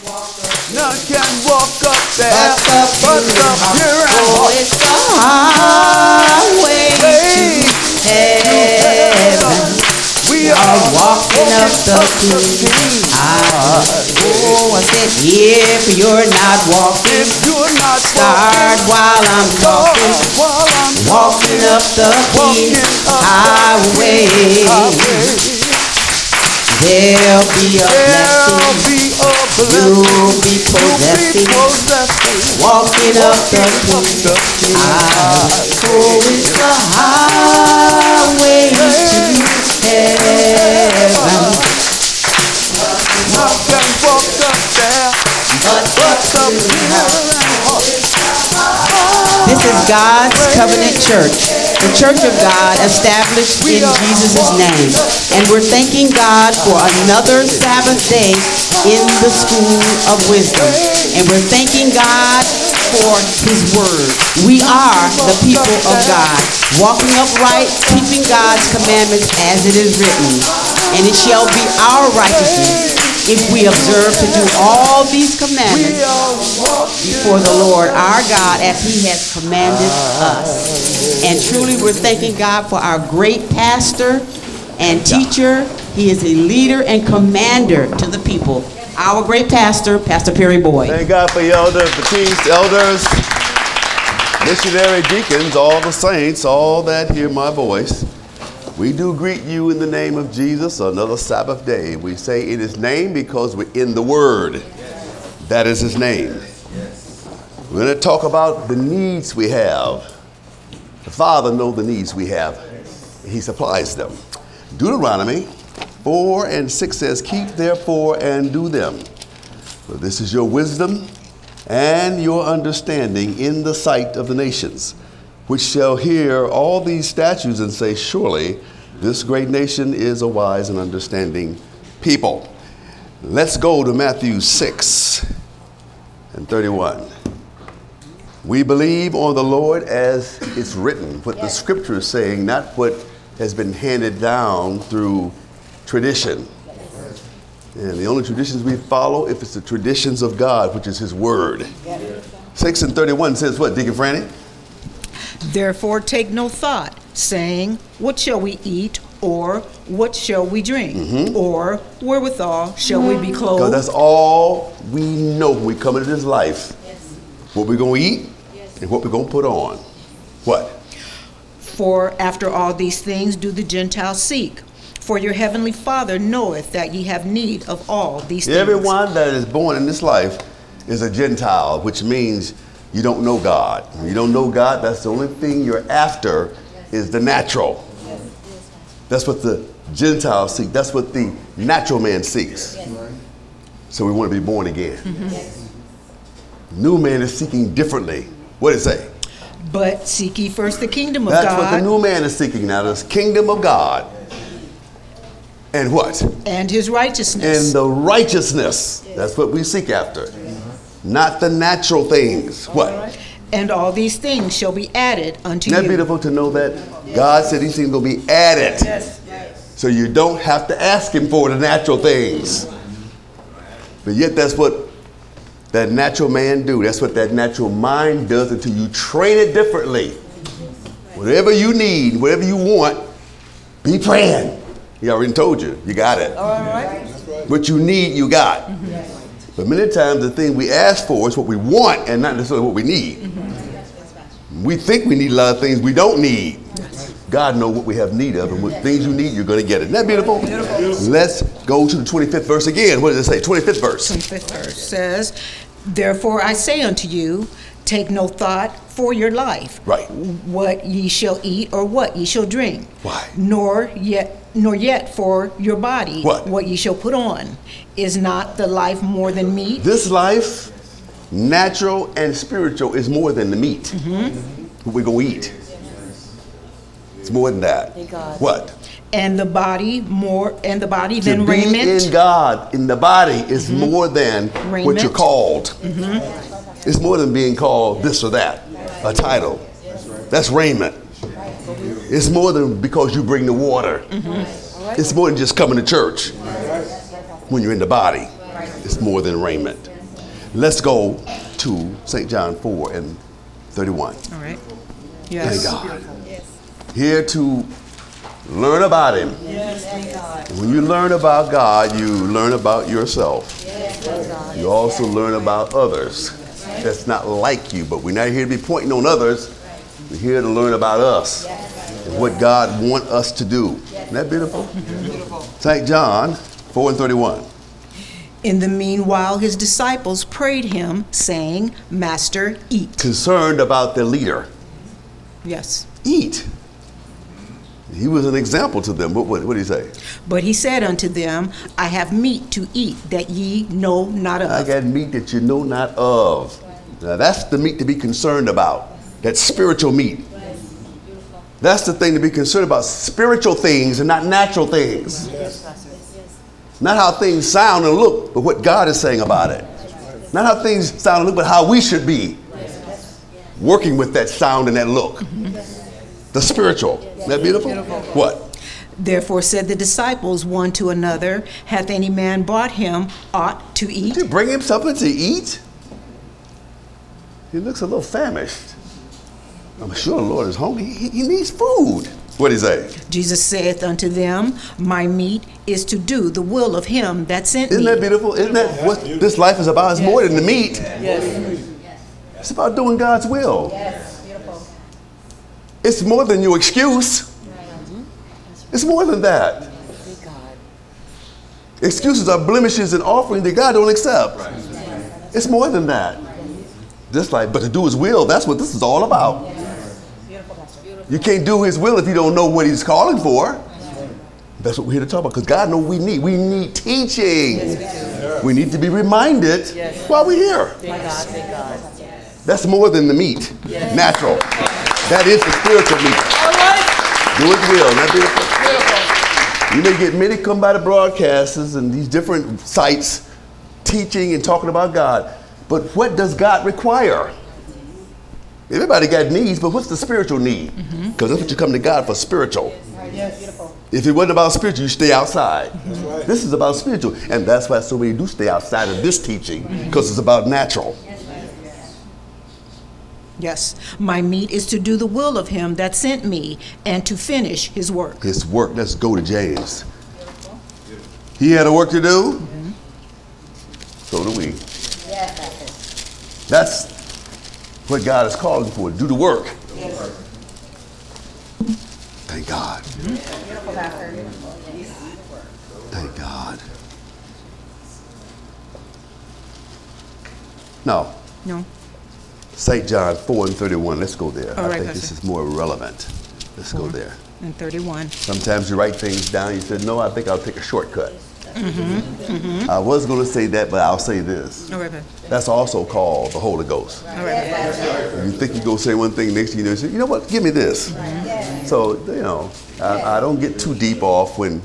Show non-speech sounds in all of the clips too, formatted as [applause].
None can walk up there. But the pure and Oh, it's the highway Hey, to heaven. we are walking up the highway. Oh, I said, if you're not walking, If you're not start while I'm talking. while I'm Walking up the walking up the highway. highway. There'll be a There'll blessing. be a You'll blessing. be You'll be possessing. possessing. Walking up the Up the clean highway. Oh, it's the highway to heaven. Can walk up there. But the pure and This is God's covenant church, the church of God established in Jesus' name. And we're thanking God for another Sabbath day in the school of wisdom. And we're thanking God for his word. We are the people of God, walking upright, keeping God's commandments as it is written. And it shall be our righteousness if we observe to do all these commandments we are walking. before the Lord our God as he has commanded us. And truly, we're thanking God for our great pastor and teacher. He is a leader and commander to the people. Our great pastor, Pastor Perry Boyd. Thank God for your elders, the priests, elders, missionary deacons, all the saints, all that hear my voice. We do greet you in the name of Jesus, another Sabbath day. We say in his name because we're in the word. That is his name. We're going to talk about the needs we have. The Father knows the needs we have. He supplies them. Deuteronomy 4 and 6 says, Keep therefore and do them. For this is your wisdom and your understanding in the sight of the nations, which shall hear all these statutes and say, Surely this great nation is a wise and understanding people. Let's go to Matthew 6 and 31. We believe on the Lord as it's written, what the scripture is saying, not what has been handed down through tradition. And the only traditions we follow if it's the traditions of God, which is His Word. 6 and 31 says what, Deacon Franny? Therefore take no thought, saying, What shall we eat? Or what shall we drink? Mm-hmm. Or wherewithal shall we be mm-hmm. Because clothed? that's all we know when we come into this life. What we're going to eat and what we're going to put on. What? For after all these things do the Gentiles seek. For your heavenly Father knoweth that ye have need of all these things. Everyone that is born in this life is a Gentile, which means you don't know God. When you don't know God, that's the only thing you're after is the natural. That's what the Gentiles seek. That's what the natural man seeks. So we want to be born again. New man is seeking differently. What does it say? But seek ye first the kingdom of That's God That's what the new man is seeking now. This kingdom of God. And what? and his righteousness. and the righteousness. That's what we seek after. Not the natural things. What? and all these things shall be added unto you. Isn't that beautiful to know that God said these things will be added. Yes. So you don't have to ask Him for the natural things. But yet that's what that natural man do. That's what that natural mind does until you train it differently. Whatever you need, whatever you want, be praying. He already told you. You got it. All right. What you need, you got. But many times the thing we ask for is what we want and not necessarily what we need. Mm-hmm. We think we need a lot of things we don't need. God knows what we have need of, and what things you need, you're going to get it. Isn't that beautiful? Let's go to the 25th verse again. What does it say? 25th verse. 25th verse says, Therefore I say unto you, take no thought for your life. Right. What ye shall eat or what ye shall drink. Why? Nor yet nor yet for your body What? what ye shall put on. Is not the life more than meat? This life, natural and spiritual, is more than the meat. Mm-hmm. What we're going to eat. It's more than that. What? And the body more and the body To than be raiment? in God, in the body, is mm-hmm. more than what you're Raiment. called. Mm-hmm. It's more than being called this or that, a title. That's raiment. It's more than because you bring the water. It's more than just coming to church when you're in the body. It's more than raiment. Let's go to St. John 4 and 31. All right. Thank Yes. God. Here to learn about Him. When you learn about God, you learn about yourself. You also learn about others that's not like you, but we're not here to be pointing on others. We're here to learn about us what God wants us to do. Isn't that beautiful? St. John 4 and 31. In the meanwhile, his disciples prayed him, saying, Master, eat. Concerned about the leader. Yes. Eat. He was an example to them. What, what, what did he say? But he said unto them, I have meat to eat that ye know not of. I got meat that you know not of. Now that's the meat to be concerned about. That spiritual meat. That's the thing to be concerned about. Spiritual things and not natural things. Not how things sound and look, but what God is saying about it. Not how things sound and look, but how we should be. Working with that sound and that look. The spiritual. Isn't that beautiful? What? Therefore said the disciples one to another, Hath any man brought him aught to eat? Did you bring him something to eat? He looks a little famished. I'm sure the Lord is hungry. He, he needs food. What did he say? Jesus saith unto them, My meat is to do the will of him that sent me. Isn't that beautiful? Isn't that what this life is about? It's more than the meat. Yes. It's about doing God's will. Yes. Beautiful. It's more than your excuse. It's more than that. Excuses are blemishes and offerings that God don't accept. Right. It's more than that. Just like, but to do His will, that's what this is all about. You can't do His will if you don't know what He's calling for. That's what we're here to talk about. Because God knows we need. We need teaching. We need to be reminded while we're here. That's more than the meat. Natural. That is the spiritual meat. Do His will. Isn't that beautiful? You may get many come by the broadcasters and these different sites teaching and talking about God. But what does God require? Everybody got needs, but what's the spiritual need? Mm-hmm. Because that's what you come to God for spiritual. Yes. If it wasn't about spiritual, you stay outside. This is about spiritual. And that's why so many do stay outside of this teaching, because it's about natural. Yes. My meat is to do the will of him that sent me and to finish his work. His work, let's go to James. He had a work to do. Mm-hmm. So do we. That's what God is calling for. Do the work. Thank God. Thank God. No. No? St. John 4 and 31. Let's go there. All I right, think this is more relevant. Let's go there. And 31. Sometimes you write things down. You said, "No, I think I'll take a shortcut." Mm-hmm, I was going to say that, but I'll say this. All right, Pastor. That's also called the Holy Ghost. All right, Pastor. You think you go say one thing, next thing you know, you say, "You know what? Give me this." So you know, I, I don't get too deep off when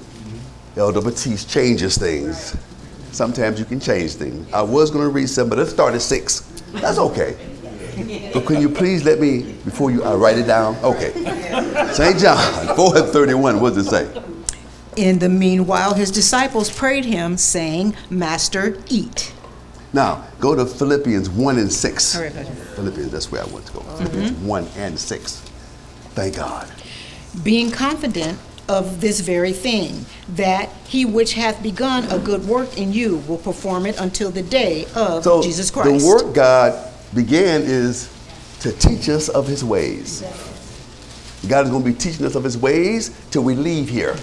Elder Batiste changes things. Sometimes you can change things. I was going to read some, but let's start at six. That's okay. But can you please let me before you I write it down? Okay. St. John [laughs] 4 and 31. What does it say? In the meanwhile, his disciples prayed him, saying, Master, eat. Now, go to Philippians 1 and 6. All right, Philippians, that's where I want to go. Mm-hmm. Philippians 1 and 6. Thank God. being confident of this very thing, that he which hath begun a good work in you will perform it until the day of So, Jesus Christ. the work God began is to teach us of his ways. God is going to be teaching us of his ways till we leave here.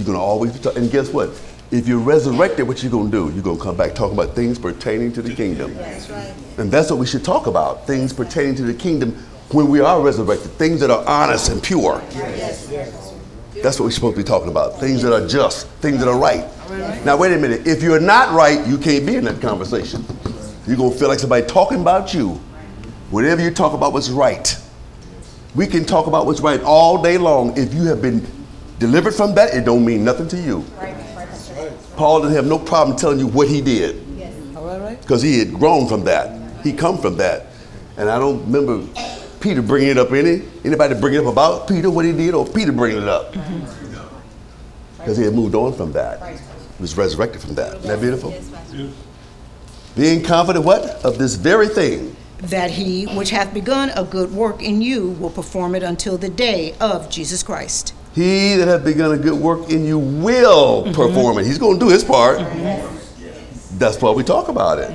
You're going to always be talking. And guess what? If you're resurrected, what you're going to do? You're going to come back talking about things pertaining to the kingdom. And that's what we should talk about things pertaining to the kingdom when we are resurrected, things that are honest and pure. Yes. That's what we're supposed to be talking about. Things that are just, things that are right. Now, wait a minute. If you're not right, you can't be in that conversation. You're going to feel like somebody talking about you. Whatever you talk about what's right. We can talk about what's right all day long. If you have been delivered from that, it don't mean nothing to you. Paul didn't have no problem telling you what he did because he had grown from that. He come from that. And I don't remember Peter bringing it up any. Anybody bring it up about Peter, what he did, or Peter bringing it up? Mm-hmm. Because he had moved on from that. He was resurrected from that. Isn't that beautiful? Being confident what? Of this very thing. That he which hath begun a good work in you will perform it until the day of Jesus Christ. He that hath begun a good work in you will mm-hmm. perform it. He's going to do his part. Mm-hmm. That's why we talk about it.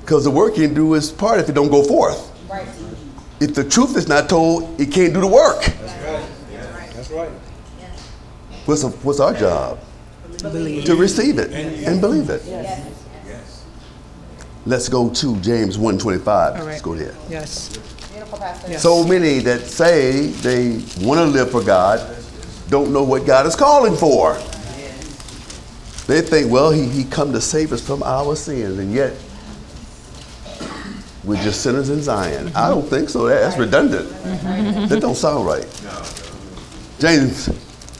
Because the work can't do his part if it don't go forth. Right. If the truth is not told, it can't do the work. That's right. What's, what's our job? To receive it and believe it. Yes. Yes. Let's go to James 125. All right. Let's go there. Yes. So many that say they want to live for God don't know what God is calling for. They think, well, he, he come to save us from our sins, and yet we're just sinners in Zion. I don't think so. That- That's redundant. Mm-hmm. That don't sound right. James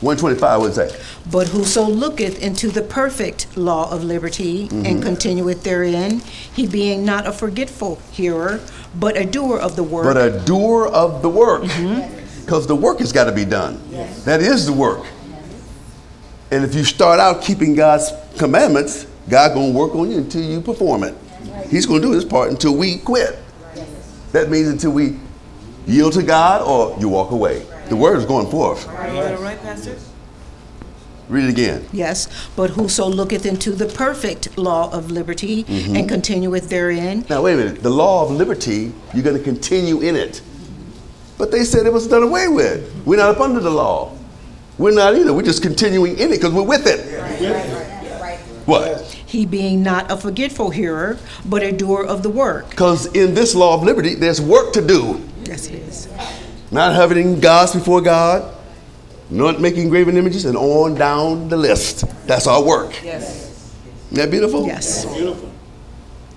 125 would say, But whoso looketh into the perfect law of liberty and mm-hmm. continueth therein, he being not a forgetful hearer, but a doer of the word, but a doer of the work. Mm-hmm. Because the work has got to be done. That is the work. And if you start out keeping God's commandments, God gonna work on you until you perform it. He's gonna do his part until we quit. That means until we yield to God or you walk away. The word is going forth. Read it again. Yes, but whoso looketh into the perfect law of liberty mm-hmm. and continueth therein, Now wait a minute. The law of liberty, you're gonna continue in it. But they said it was done away with. We're not up under the law. We're not either. We're just continuing in it because we're with it. What? he being not a forgetful hearer, but a doer of the work. Because in this law of liberty, there's work to do. Yes, it is. Not having gods before God, not making graven images, and on down the list. That's our work. Yes. Isn't that beautiful? Yes.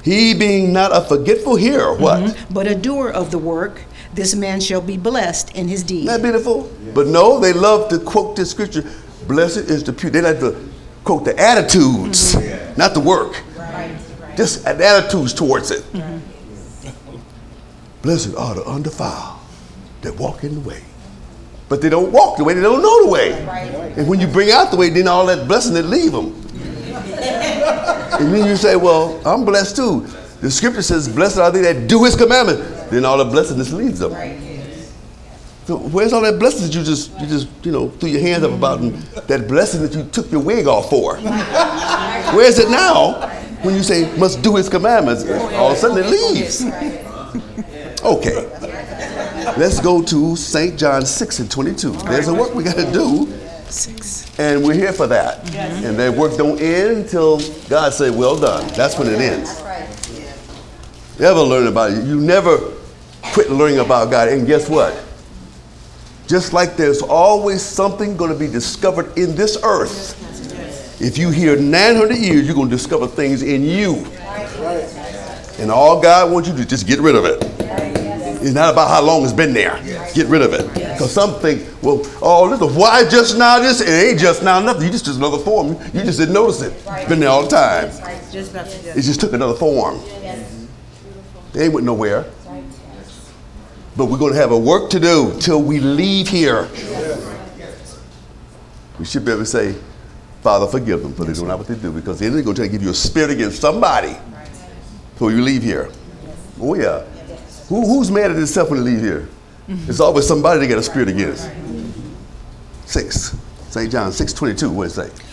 He being not a forgetful hearer, mm-hmm. what? But a doer of the work, this man shall be blessed in his deed. Isn't that beautiful? But no, they love to quote this scripture. Blessed is the pure. They like to quote the attitudes, mm-hmm. not the work. Right. Just the attitudes towards it. Mm-hmm. Blessed are the undefiled that walk in the way. But they don't walk the way, they don't know the way. And when you bring out the way, then all that blessing that leave them. [laughs] and then you say, Well, I'm blessed too. The scripture says, Blessed are they that do his commandment. Then all the blessedness leaves them. So where's all that blessing that you just you just you know threw your hands up about and that blessing that you took your wig off for? [laughs] Where's it now? When you say must do his commandments, all of a sudden it leaves. Okay. Let's go to St. John 6 and 22. There's a work we got to do, Six. and we're here for that. And that work don't end until God say, well done. That's when it ends. You never learn about it. You never quit learning about God. And guess what? Just like there's always something going to be discovered in this earth. If you hear 900 years, you're going to discover things in you. And all God wants you to do is just get rid of it. It's not about how long it's been there. Get rid of it. Because some think, well, oh, listen, why just now this? It ain't just now nothing. You just just another form. You just didn't notice it. It's been there all the time. It just took another form. They ain't went nowhere. But we're going to have a work to do till we leave here. We should be able to say, Father, forgive them, for they don't know what they do. Because the enemy's going to try to give you a spirit against somebody before you leave here. Oh, yeah. Who, who's mad at himself when they leave here? Mm-hmm. It's always somebody they got a spirit against. Six. St. John 6 22, what does it say?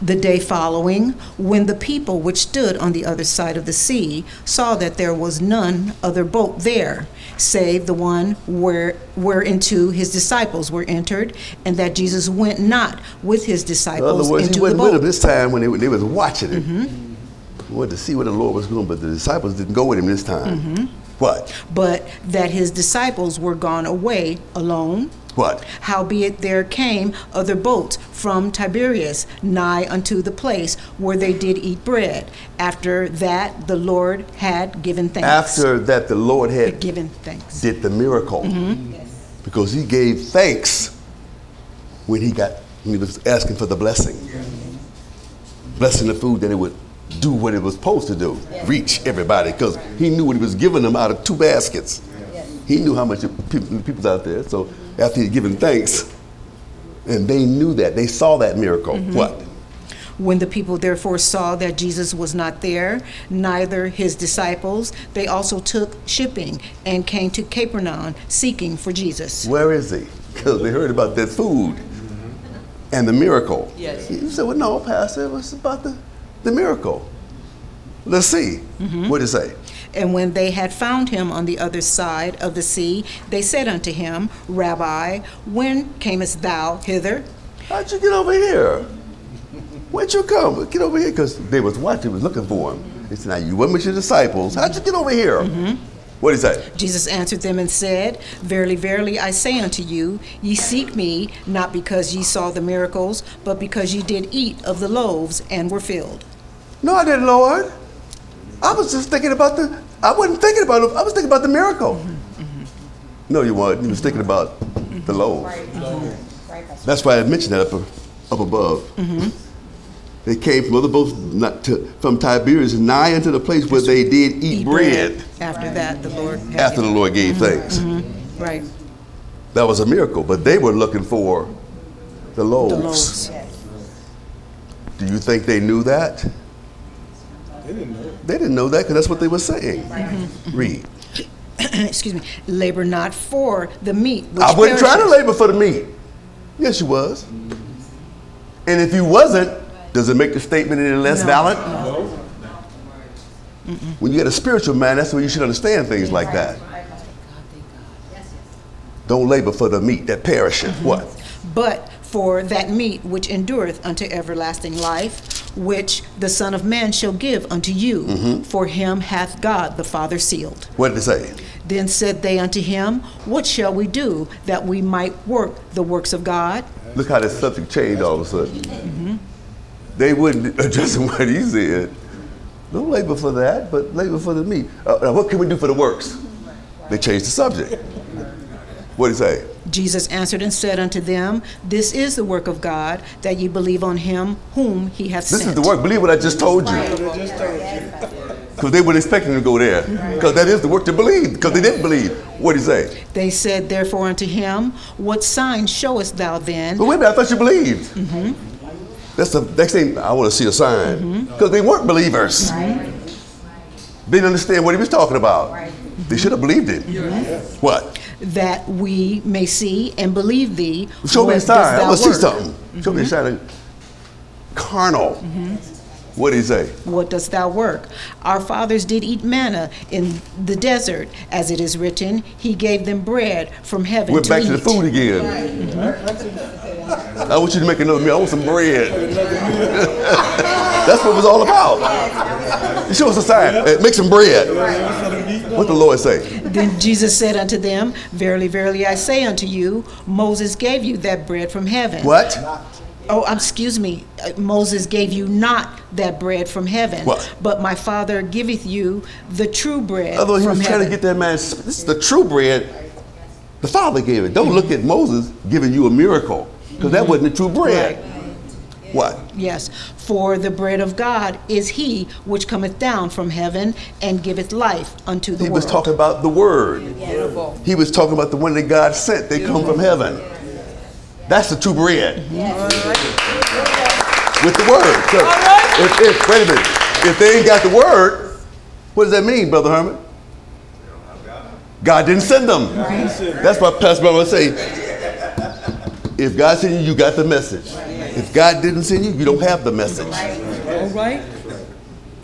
The day following, when the people which stood on the other side of the sea saw that there was none other boat there, save the one where whereinto his disciples were entered, and that Jesus went not with his In disciples other words, he into the wasn't with them this time when they, were- they was watching it. Mm-hmm. Wanted to see what the Lord was doing, but the disciples didn't go with him this time. Mm-hmm. What? But that his disciples were gone away alone. What? Howbeit there came other boats from Tiberias nigh unto the place where they did eat bread. After that the Lord had given thanks. After that, the Lord had given thanks. did the miracle mm-hmm. because he gave thanks when he got when he was asking for the blessing blessing the food that it would do what it was supposed to do reach everybody because he knew what he was giving them out of two baskets he knew how much people, people's out there so after he'd given thanks and they knew that they saw that miracle mm-hmm. what When the people therefore saw that Jesus was not there, neither his disciples, they also took shipping and came to Capernaum seeking for Jesus. Where is he? Because they heard about that food and the miracle. Yes. You said, well, no, Pastor, it was about the, the miracle. Let's see. Mm-hmm. What did it say? And when they had found him on the other side of the sea, they said unto him, Rabbi, when camest thou hither? How'd you get over here? Where'd you come? Get over here, because they was watching, was looking for him. They said, now you went with your disciples. How'd you get over here? Mm-hmm. What that? Jesus answered them and said, Verily, verily, I say unto you, ye seek me not because ye saw the miracles, but because ye did eat of the loaves and were filled. No, I didn't, Lord. I was just thinking about the, I wasn't thinking about it. I was thinking about the miracle. Mm-hmm. No, you weren't. You was thinking about the loaves. That's why I mentioned that up, up above. Mm-hmm. They came from other boats not to, from Tiberias nigh unto the place where they did eat, bread, After that, the Lord had after the Lord gave mm-hmm. thanks. Mm-hmm. Right. That was a miracle, but they were looking for the loaves. The loaves. Do you think they knew that? They didn't know. They didn't know that because that's what they were saying. Mm-hmm. [laughs] Read. Excuse me. Labor not for the meat which I wasn't trying to labor for the meat. Yes, you was. And if you wasn't, does it make the statement any less valid? No. valid? When you get a spiritual mind, that's when you should understand things like that. Don't labor for the meat that perisheth. What? But for that meat which endureth unto everlasting life, which the Son of Man shall give unto you, Mm-hmm. for him hath God the Father sealed. What did it say? Then said they unto him, What shall we do that we might work the works of God? Look how the subject changed all of a sudden. They wouldn't [laughs] address what he said. Don't labor for that, but labor for the meat. Uh, now what can we do for the works? They changed the subject. What did he say? Jesus answered and said unto them, This is the work of God, that ye believe on him whom he hath This sent. This is the work. Believe what I just told you. Because they weren't expecting to go there. Because that is the work to believe. Because they didn't believe. What did he say? They said therefore unto him, What sign showest thou then? But wait a minute, I thought you believed. That's the next thing I want to see a sign. Mm-hmm. Because they weren't believers. They didn't understand what he was talking about. They should have believed it. What? That we may see and believe thee. Show me a sign. I want to see something. Show me a mm-hmm. sign. Carnal. Mm-hmm. What did he say? What dost thou work? Our fathers did eat manna in the desert, as it is written, He gave them bread from heaven Went to back eat. to the food again. I want you to make another meal. I want some bread. That's what it was all about. Show us a sign. Uh, Make some bread. What the Lord say? Then Jesus said unto them, Verily, verily, I say unto you, Moses gave you that bread from heaven. What? Oh, excuse me. Uh, Moses gave you not that bread from heaven. What? But my Father giveth you the true bread Although he from was trying heaven. to get that man, this is the true bread. The Father gave it. Don't look at Moses giving you a miracle, because that wasn't the true bread. What? Yes, for the bread of God is he which cometh down from heaven and giveth life unto the He world. He was talking about the Word. He was talking about the one that God sent. They come from heaven. That's the true bread. With the Word. So if, if, wait a minute. If they ain't got the Word, what does that mean, Brother Herman? God didn't send them. That's what Pastor Brown would say. If God sent you, you got the message. If God didn't send you, you don't have the message. All right.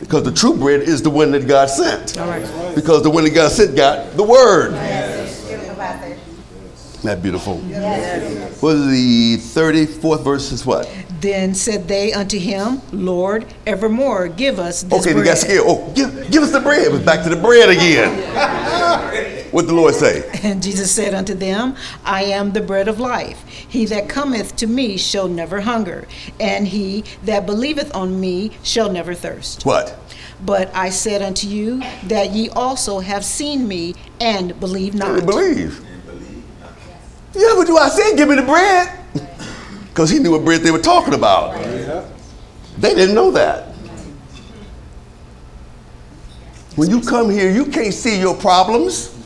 Because the true bread is the one that God sent. All right. Because the one that God sent got the word. That beautiful. Yes. What is the 34th verse is what? Then said they unto him, Lord, evermore give us this bread. Okay, they got scared. Oh, give, give us the bread. We're back to the bread again. [laughs] what the Lord say? And Jesus said unto them, I am the bread of life. He that cometh to me shall never hunger, and he that believeth on me shall never thirst. What? But I said unto you that ye also have seen me and believe not. believe. Yeah, but do I say give me the bread? [laughs] Because he knew what bread they were talking about. They didn't know that. When you come here, you can't see your problems.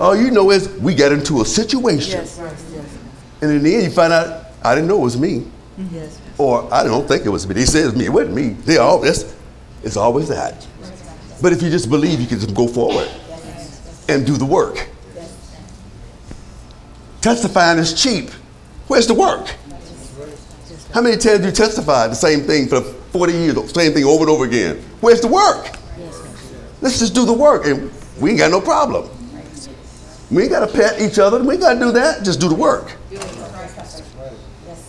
All you know is we get into a situation. And in the end, you find out, I didn't know it was me. Or I don't think it was me. They said it's me. It wasn't me. They all it's, it's always that. But if you just believe, you can just go forward and do the work. Testifying is cheap. Where's the work? How many times do you testify the same thing for 40 years, same thing over and over again? Where's the work? Let's just do the work, and we ain't got no problem. We ain't got to pet each other. We ain't got to do that. Just do the work.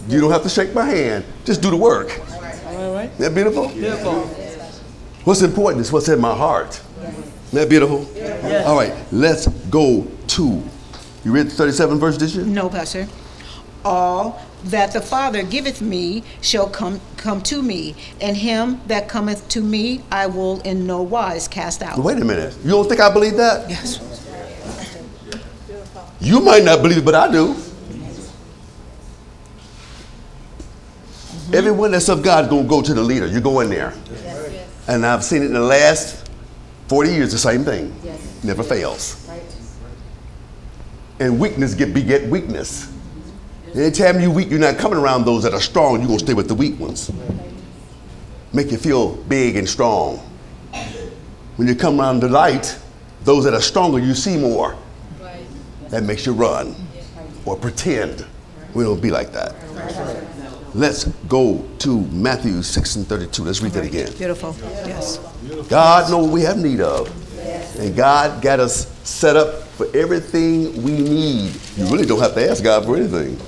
You don't have to shake my hand. Just do the work. Isn't that beautiful? Beautiful. What's important is what's in my heart. Isn't that beautiful? All right, let's go to. You read the 37 verse, did you? No, Pastor. All that the Father giveth me shall come come to me, and him that cometh to me I will in no wise cast out. Wait a minute. You don't think I believe that? Yes. You might not believe it, but I do. Mm-hmm. Everyone that's of God gonna go to the leader. You go in there. And I've seen it in the last 40 years, the same thing. Never fails. And weakness get beget weakness. Anytime you weak, you're not coming around those that are strong, you're gonna stay with the weak ones. Make you feel big and strong. When you come around the light, those that are stronger, you see more. That makes you run or pretend. We don't be like that. Let's go to Matthew 6 and 32. Let's read that again. Beautiful. Yes. God knows what we have need of. And God got us set up for everything we need. You really don't have to ask God for anything.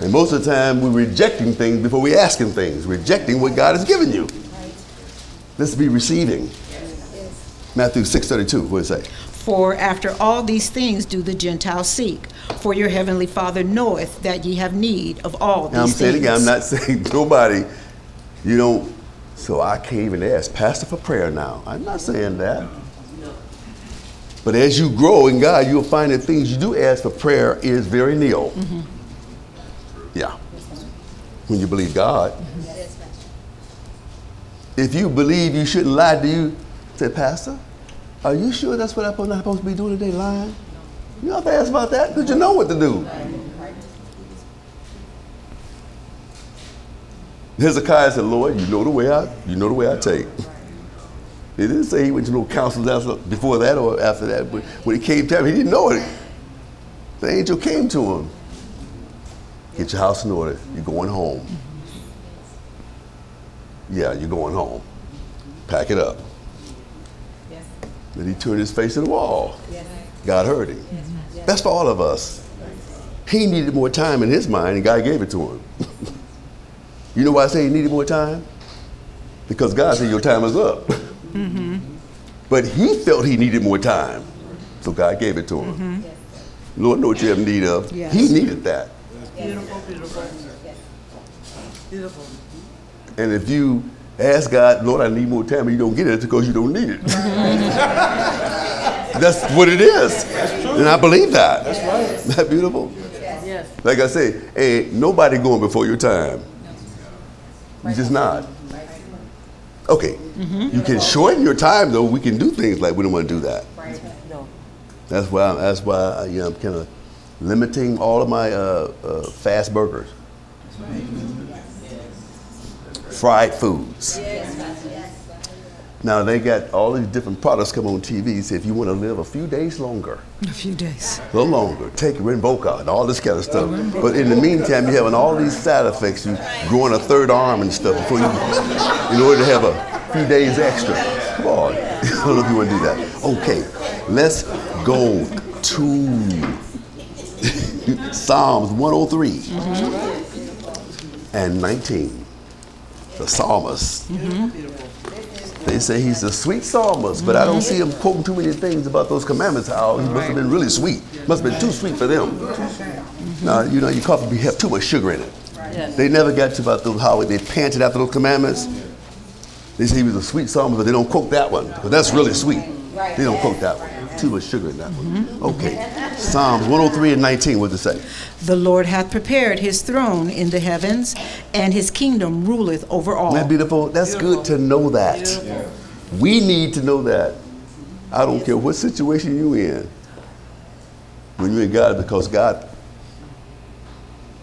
And most of the time, we're rejecting things before we're asking things, rejecting what God has given you. Let's be receiving. Matthew 6:32. What does it say? For after all these things do the Gentiles seek. For your heavenly Father knoweth that ye have need of all these Now, I'm saying things. again, I'm not saying [laughs] nobody, you don't, so I can't even ask Pastor for prayer now. I'm not saying that. But as you grow in God, you'll find that things you do ask for prayer is very nil. Mm-hmm. Yeah. When you believe God. If you believe you shouldn't lie, to you say, Pastor, are you sure that's what I'm not supposed to be doing today, lying? You don't have to ask about that because you know what to do. Hezekiah said, Lord, you know the way I, you know the way I take. He didn't say he went to no counselors after, before that or after that, but when he came to him, he didn't know it. The angel came to him. Get your house in order. You're going home. Yeah, you're going home. Pack it up. Then he turned his face to the wall. God heard him. That's for all of us. He needed more time in his mind, and God gave it to him. [laughs] you know why I say he needed more time? Because God said your time is up. [laughs] Mm-hmm. But he felt he needed more time, so God gave it to him. Mm-hmm. Lord knows what you have need of. Yes. He needed that. Beautiful, beautiful. Beautiful. And if you ask God, Lord, I need more time, and you don't get it, it's because you don't need it. [laughs] That's what it is. And I believe that. That's right. [laughs] Isn't that beautiful? Yes. Like I say, ain't nobody going before your time. You just not. Okay. You can shorten your time though. We can do things like we don't want to do that. No. That's why. That's why I, you know, I'm kind of limiting all of my uh, uh, fast burgers, fried foods. Now they got all these different products come on TV. Say if you want to live a few days longer, A few days. a little longer, take Rinvoca and all this kind of stuff. Oh, but in the meantime, you're having all these side effects. You growing a third arm and stuff before you, in order to have a few days extra. Come on, [laughs] I don't know if you want to do that. Okay, let's go to [laughs] Psalms 103 mm-hmm. and 19. The psalmist. Mm-hmm. They say he's a sweet psalmist, but I don't see him quoting too many things about those commandments. How he must have been really sweet. Must have been too sweet for them. Now, you know, your coffee be have too much sugar in it. They never got to about those, how they panted after those commandments. They say he was a sweet psalmist, but they don't quote that one because that's really sweet. They don't quote that one. Too much sugar in that one. Okay. Psalms 103 and 19, what does it say? The Lord hath prepared his throne in the heavens, and his kingdom ruleth over all. Isn't that beautiful? That's good to know that. We need to know that. I don't care what situation you're in. When you're in God, because God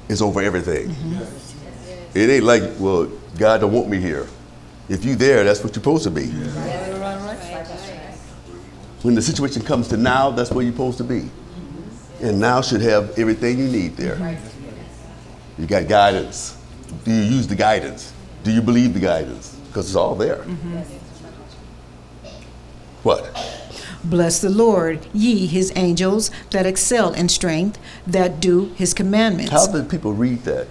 is over everything. Mm-hmm. It ain't like, well, God don't want me here. If you there, that's what you're supposed to be. Right, right, right. When the situation comes to now, that's where you're supposed to be. And now should have everything you need there. You got guidance. Do you use the guidance? Do you believe the guidance? Because it's all there. Mm-hmm. What? Bless the Lord, ye his angels that excel in strength, that do his commandments. How did people read that?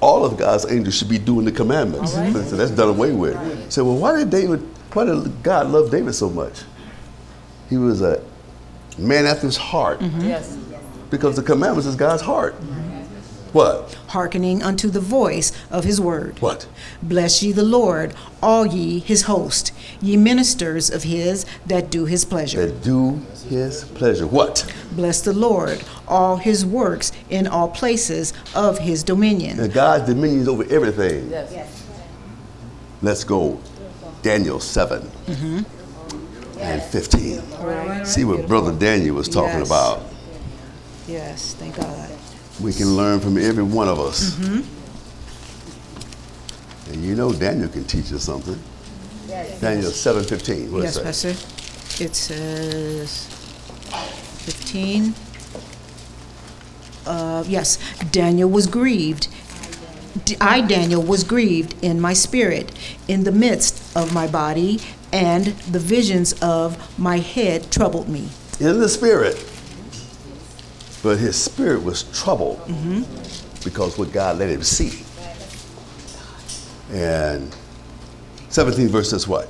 All of God's angels should be doing the commandments. So that's done away with. So, well, why did David? Why did God love David so much? He was a man after his heart mm-hmm. Yes. Because the commandments is God's heart. What? hearkening unto the voice of his word. What? Bless ye the Lord, all ye his host, ye ministers of his that do his pleasure. That do His pleasure. What? Bless the Lord, all his works in all places of his dominion. And God's dominion is over everything. Yes. Let's go. Daniel 7 mm-hmm. and 15. See what Brother Daniel was talking Yes. about. Yes, thank God. We can learn from every one of us. And you know Daniel can teach us something. Yes. Daniel 7:15. What yes, it say? Pastor. It says 15. Uh, yes, Daniel was grieved. I, Daniel, was grieved in my spirit, in the midst of my body, and the visions of my head troubled me. In the spirit. But his spirit was troubled mm-hmm. because what God let him see. And 17 verse says what?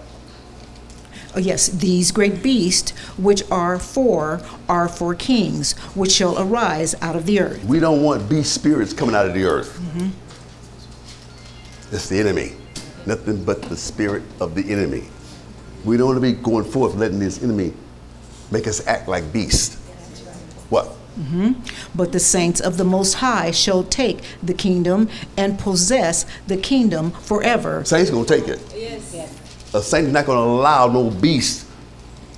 Oh, yes, these great beasts, which are four, are four kings, which shall arise out of the earth. We don't want beast spirits coming out of the earth. Mm-hmm. It's the enemy. Nothing but the spirit of the enemy. We don't want to be going forth letting this enemy make us act like beasts. What? Mm-hmm. But the saints of the Most High shall take the kingdom and possess the kingdom forever. Saints gonna take it. Yes. A saint is not gonna allow no beast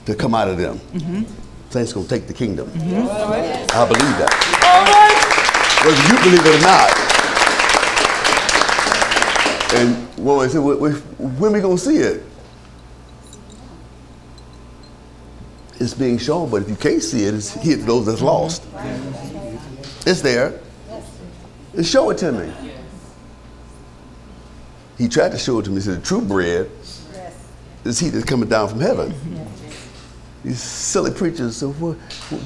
to come out of them. Mm-hmm. Saints gonna take the kingdom. Mm-hmm. I believe that. All right. Whether you believe it or not. And when I said, "When- when when we gonna see it? It's being shown, but if you can't see it, it's [laughs] hit those that's lost. It's there. And show it to me. He tried to show it to me. He said, the true bread is he that's coming down from heaven. [laughs] These silly preachers. So where,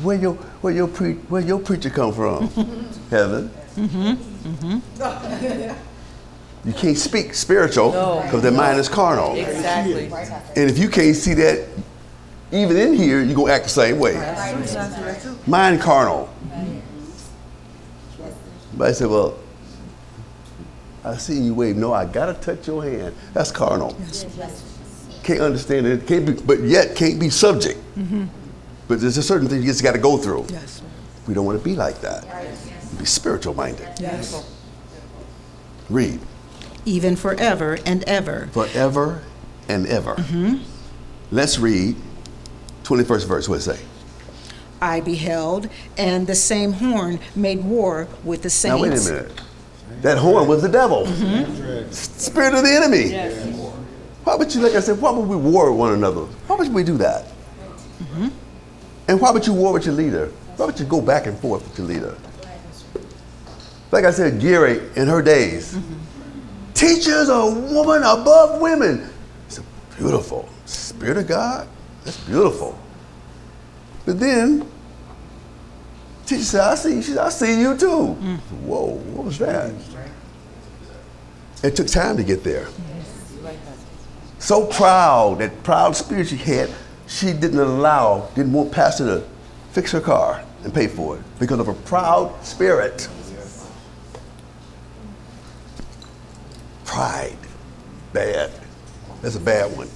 where your where your pre, where your preacher come from? [laughs] heaven. Mm-hmm. Mm-hmm. You can't speak spiritual No. because their mind is carnal. Exactly. And if you can't see that, even in here, you're gonna act the same way. Mind carnal. But I said, well, I see you wave. No, I gotta touch your hand. That's carnal. Can't understand it. Can't be, but yet can't be subject. But there's a certain thing you just got to go through. Yes. We don't want to be like that. Be spiritual minded. Yes. Read Even forever and ever. forever and ever. Let's read 21st verse. What does it say? I beheld, and the same horn made war with the saints. Now wait a minute. That horn was the devil. S- Spirit of the enemy. Yes. Why would you, like I said, why would we war with one another? Why would we do that? Mm-hmm. And why would you war with your leader? Why would you go back and forth with your leader? Like I said, Gary in her days, teachers a woman above women. It's beautiful. Spirit of God, that's beautiful. But then, teacher said, I see, she said, I see you too. Mm. Whoa, what was that? It took time to get there. So proud, that proud spirit she had, she didn't allow, didn't want Pastor to fix her car and pay for it because of her proud spirit. Pride. Bad. That's a bad one.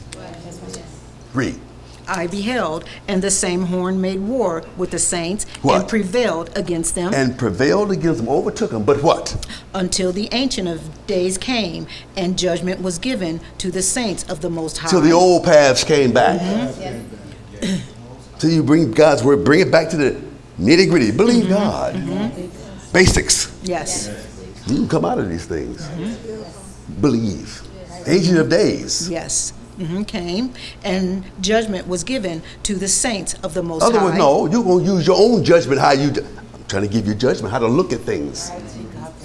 Read. I beheld, and the same horn made war with the saints What? and prevailed against them And prevailed against them, overtook them. But what? until the Ancient of Days came, and judgment was given to the saints of the Most High. Till the old paths came back. Mm-hmm. Till you bring God's word, bring it back to the nitty gritty. Believe mm-hmm. God. Mm-hmm. Basics. Yes. You can come out of these things. Believe. Ancient of days. Yes. Came, and judgment was given to the saints of the Most Other High. no, you're going to use your own judgment how you. I'm trying to give you judgment, how to look at things.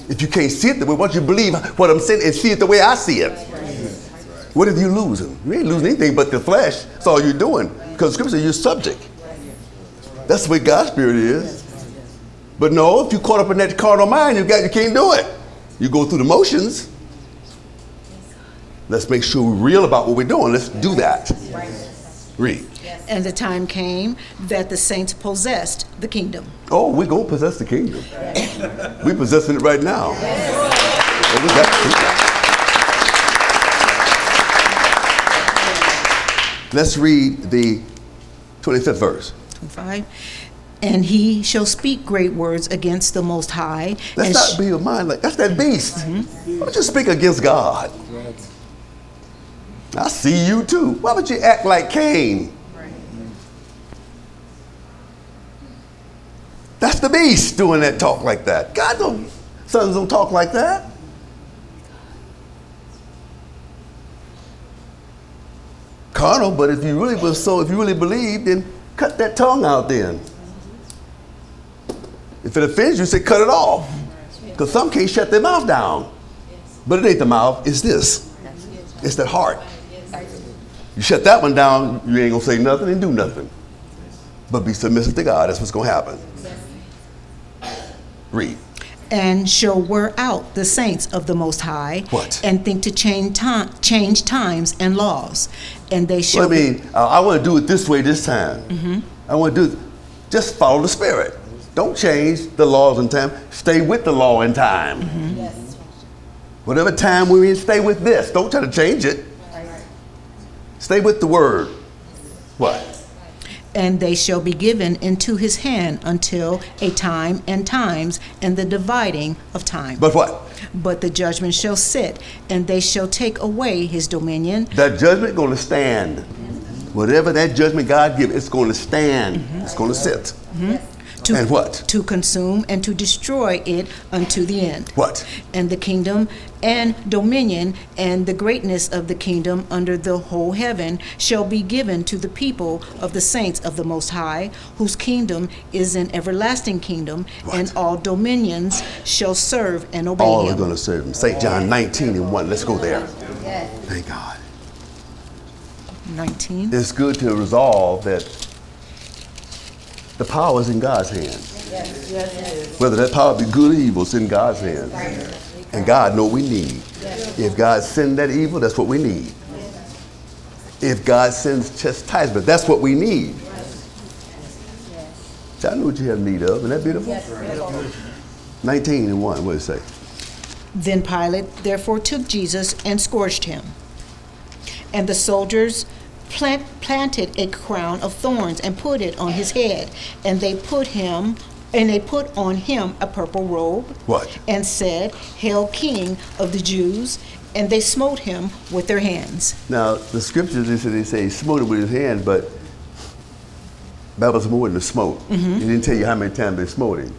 If you can't see it the way, why don't you believe what I'm saying and see it the way I see it? What if you losing? You ain't losing anything but the flesh. That's all you're doing. Because Scripture, you're subject. That's the way God's spirit is. But no, if you're caught up in that carnal mind, you got you can't do it. You go through the motions. Let's make sure we're real about what we're doing. Let's do that. Read. And the time came that the saints possessed the kingdom. Oh, we're going to possess the kingdom. We're possessing it right now. Let's read the 25th verse. 25. And he shall speak great words against the Most High. Let's not sh- be a mind like that's that beast. Why don't you speak against God? I see you too. Why would you act like Cain? That's the beast doing that talk like that. God don't sons don't talk like that. Carnal, but if you really was so, if you really believe, then cut that tongue out then. If it offends you, say cut it off. Because some can't shut their mouth down. But it ain't the mouth, it's this. It's that heart. You shut that one down, you ain't gonna say nothing and do nothing. But be submissive to God, that's what's gonna happen. Read. and shall wear out the saints of the Most High. What? And think to change, time, change times and laws. And they shall Well, I mean, uh, I want to do it this way this time. I want to do it. Just follow the Spirit. Don't change the laws and time. Stay with the law and time. Yes. Whatever time we're in, stay with this. Don't try to change it. Stay with the Word. What? and they shall be given into his hand until a time and times and the dividing of time. But what? But the judgment shall sit, and they shall take away his dominion, That judgment going to stand. Whatever that judgment God give, it's going to stand. It's going to sit. Mm-hmm. To, And what? to consume and to destroy it unto the end. What? And the kingdom and dominion and the greatness of the kingdom under the whole heaven shall be given to the people of the saints of the Most High, whose kingdom is an everlasting kingdom, and all dominions shall serve and obey All are going to serve him. St. John 19 and 1. Let's go there. Yes. Thank God. 19. It's good to resolve that the power is in God's hands. Yes, it is. Whether that power be good or evil, it's in God's hands. And God know we need. If God sends that evil, that's what we need. If God sends chastisement, that's what we need. I know what you have need of. Isn't that beautiful? 19 and 1, what does it say? Then Pilate therefore took Jesus and scourged him. And the soldiers plant, planted a crown of thorns and put it on his head. And they put him and they put on him a purple robe. What? And said, Hail King of the Jews. And they smote him with their hands. Now, the scriptures, they say, they say he smote him with his hand, but that was more than a smote. Mm-hmm. He didn't tell you how many times they smote him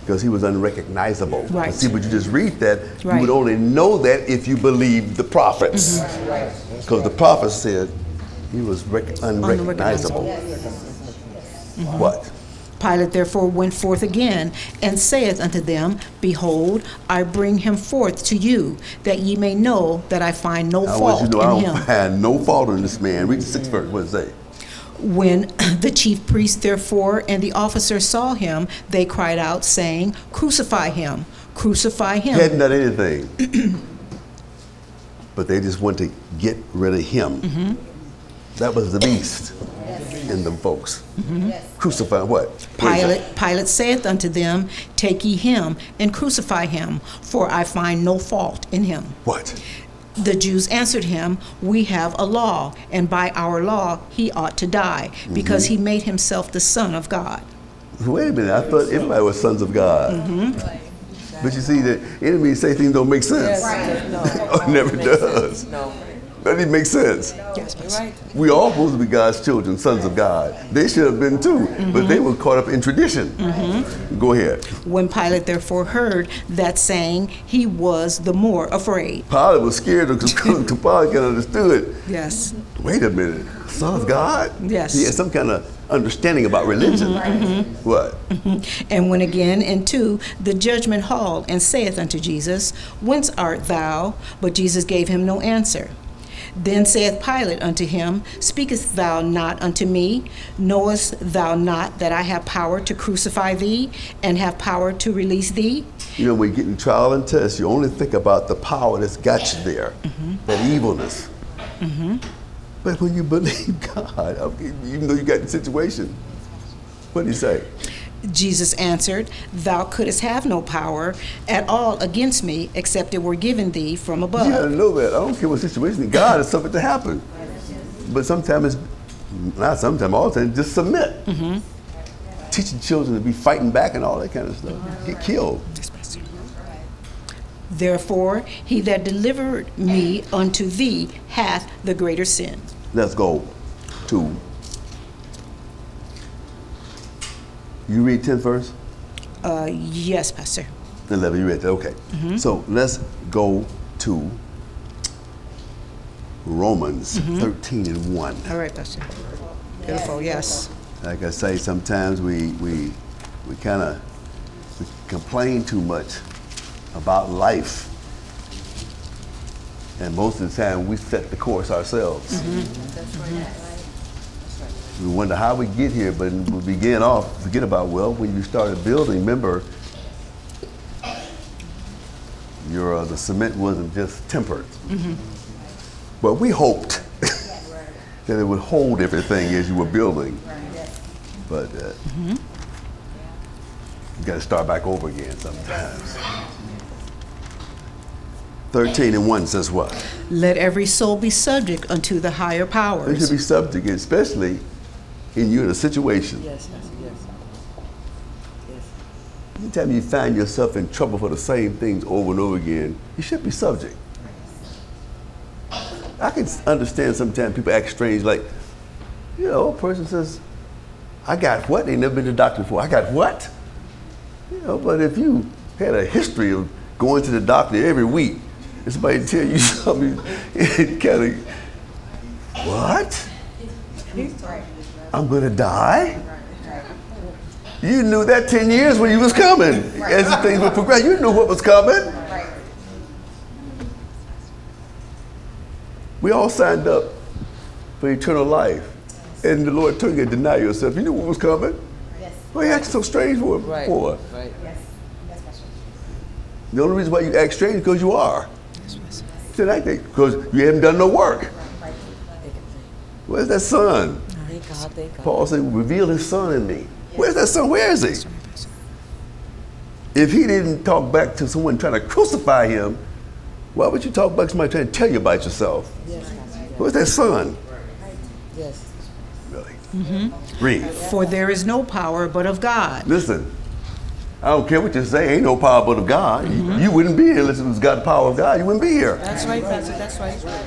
because he was unrecognizable. Right. See, but you just read that, you would only know that if you believed the prophets. Mm-hmm. Because the prophets said he was rec- unrecognizable. What? Pilate therefore went forth again, and saith unto them, Behold, I bring him forth to you, that ye may know that I find no I fault you to know I in don't him. find no fault in this man. Read the sixth verse. What does it say? When [clears throat] the chief priests therefore and the officers saw him, they cried out, saying, Crucify him, crucify him! He hadn't done anything. [clears throat] but they just want to get rid of him. Mm-hmm. That was the beast in them folks. Crucify what? What is it? Pilate, Pilate saith unto them, Take ye him and crucify him, for I find no fault in him. What? The Jews answered him, We have a law, and by our law he ought to die, because Mm-hmm. he made himself the Son of God. Wait a minute. I thought everybody was sons of God. Mm-hmm. But you see, the enemy say things don't make sense. Yes, no. [laughs] Oh, it never Makes sense. does. No. That didn't make sense. Yes, Pastor. Right. We all supposed to be God's children, sons of God. They should have been too, but mm-hmm. they were caught up in tradition. Mm-hmm. Go ahead. When Pilate therefore heard that saying, he was the more afraid. Pilate was scared because Pilate can understood. Yes. Wait a minute, son of God? Yes. He had some kind of understanding about mm-hmm. religion. What? And went again into the judgment hall and saith unto Jesus, Whence art thou? But Jesus gave him no answer. Then saith Pilate unto him, Speakest thou not unto me? Knowest thou not that I have power to crucify thee, and have power to release thee? You know, when you get in trial and test, you only think about the power that's got you there, mm-hmm. that evilness. Mm-hmm. But when you believe [laughs] God, even though you got the situation, what do you say? Jesus answered, Thou couldst have no power at all against me, except it were given thee from You gotta above. know that. I don't care what situation. God is something to happen. But sometimes it's not sometimes, all the time, just submit. Mm-hmm. Teaching children to be fighting back and all that kind of stuff. Get killed. Therefore, he that delivered me unto thee hath the greater sin. Let's go to. You read 10th verse? Uh, yes, Pastor. 11, you read that. Okay. Mm-hmm. So let's go to Romans mm-hmm. 13 and 1. All right, Pastor. Beautiful, yes. Like I say, sometimes we, we, we kind of we complain too much about life. And most of the time, we set the course ourselves. Mm-hmm. We wonder how we get here, but we begin off, forget about, well, when you started building, remember, your, uh, the cement wasn't just tempered. But we hoped [laughs] that it would hold everything as you were building. But uh, you got to start back over again sometimes. 13 and 1 says what? Let every soul be subject unto the higher They should be subject, especially in you in a situation. Yes, Pastor, yes. Yes. Anytime you find yourself in trouble for the same things over and over again, you should be subject. I can understand sometimes people act strange, like, you know, a person says, I got what? They never been to the doctor before. I got what? You know, but if you had a history of going to the doctor every week, and somebody tell you [laughs] something, it kind of, what? I'm gonna die? You knew that 10 years when you was coming. As things would progress, you knew what was coming. We all signed up for eternal life. And the Lord told you to deny yourself. You knew what was coming. Why you acting so strange for? Right. for? Right. The only reason why you act strange is because you are. Tonight because you haven't done no work. Where's that son? Thank God, thank God. Paul said, reveal his son in me. Where's that son? Where is he? If he didn't talk back to someone trying to crucify him, why would you talk back to somebody trying to tell you about yourself? Yes, Pastor, Where's that son? yes. Really? Mm-hmm. Read. For there is no power but of God. Listen, I don't care what you say, ain't no power but of God. You- You, wouldn't be here unless it was God, the power of God. You wouldn't be here. That's right, Pastor, that's right.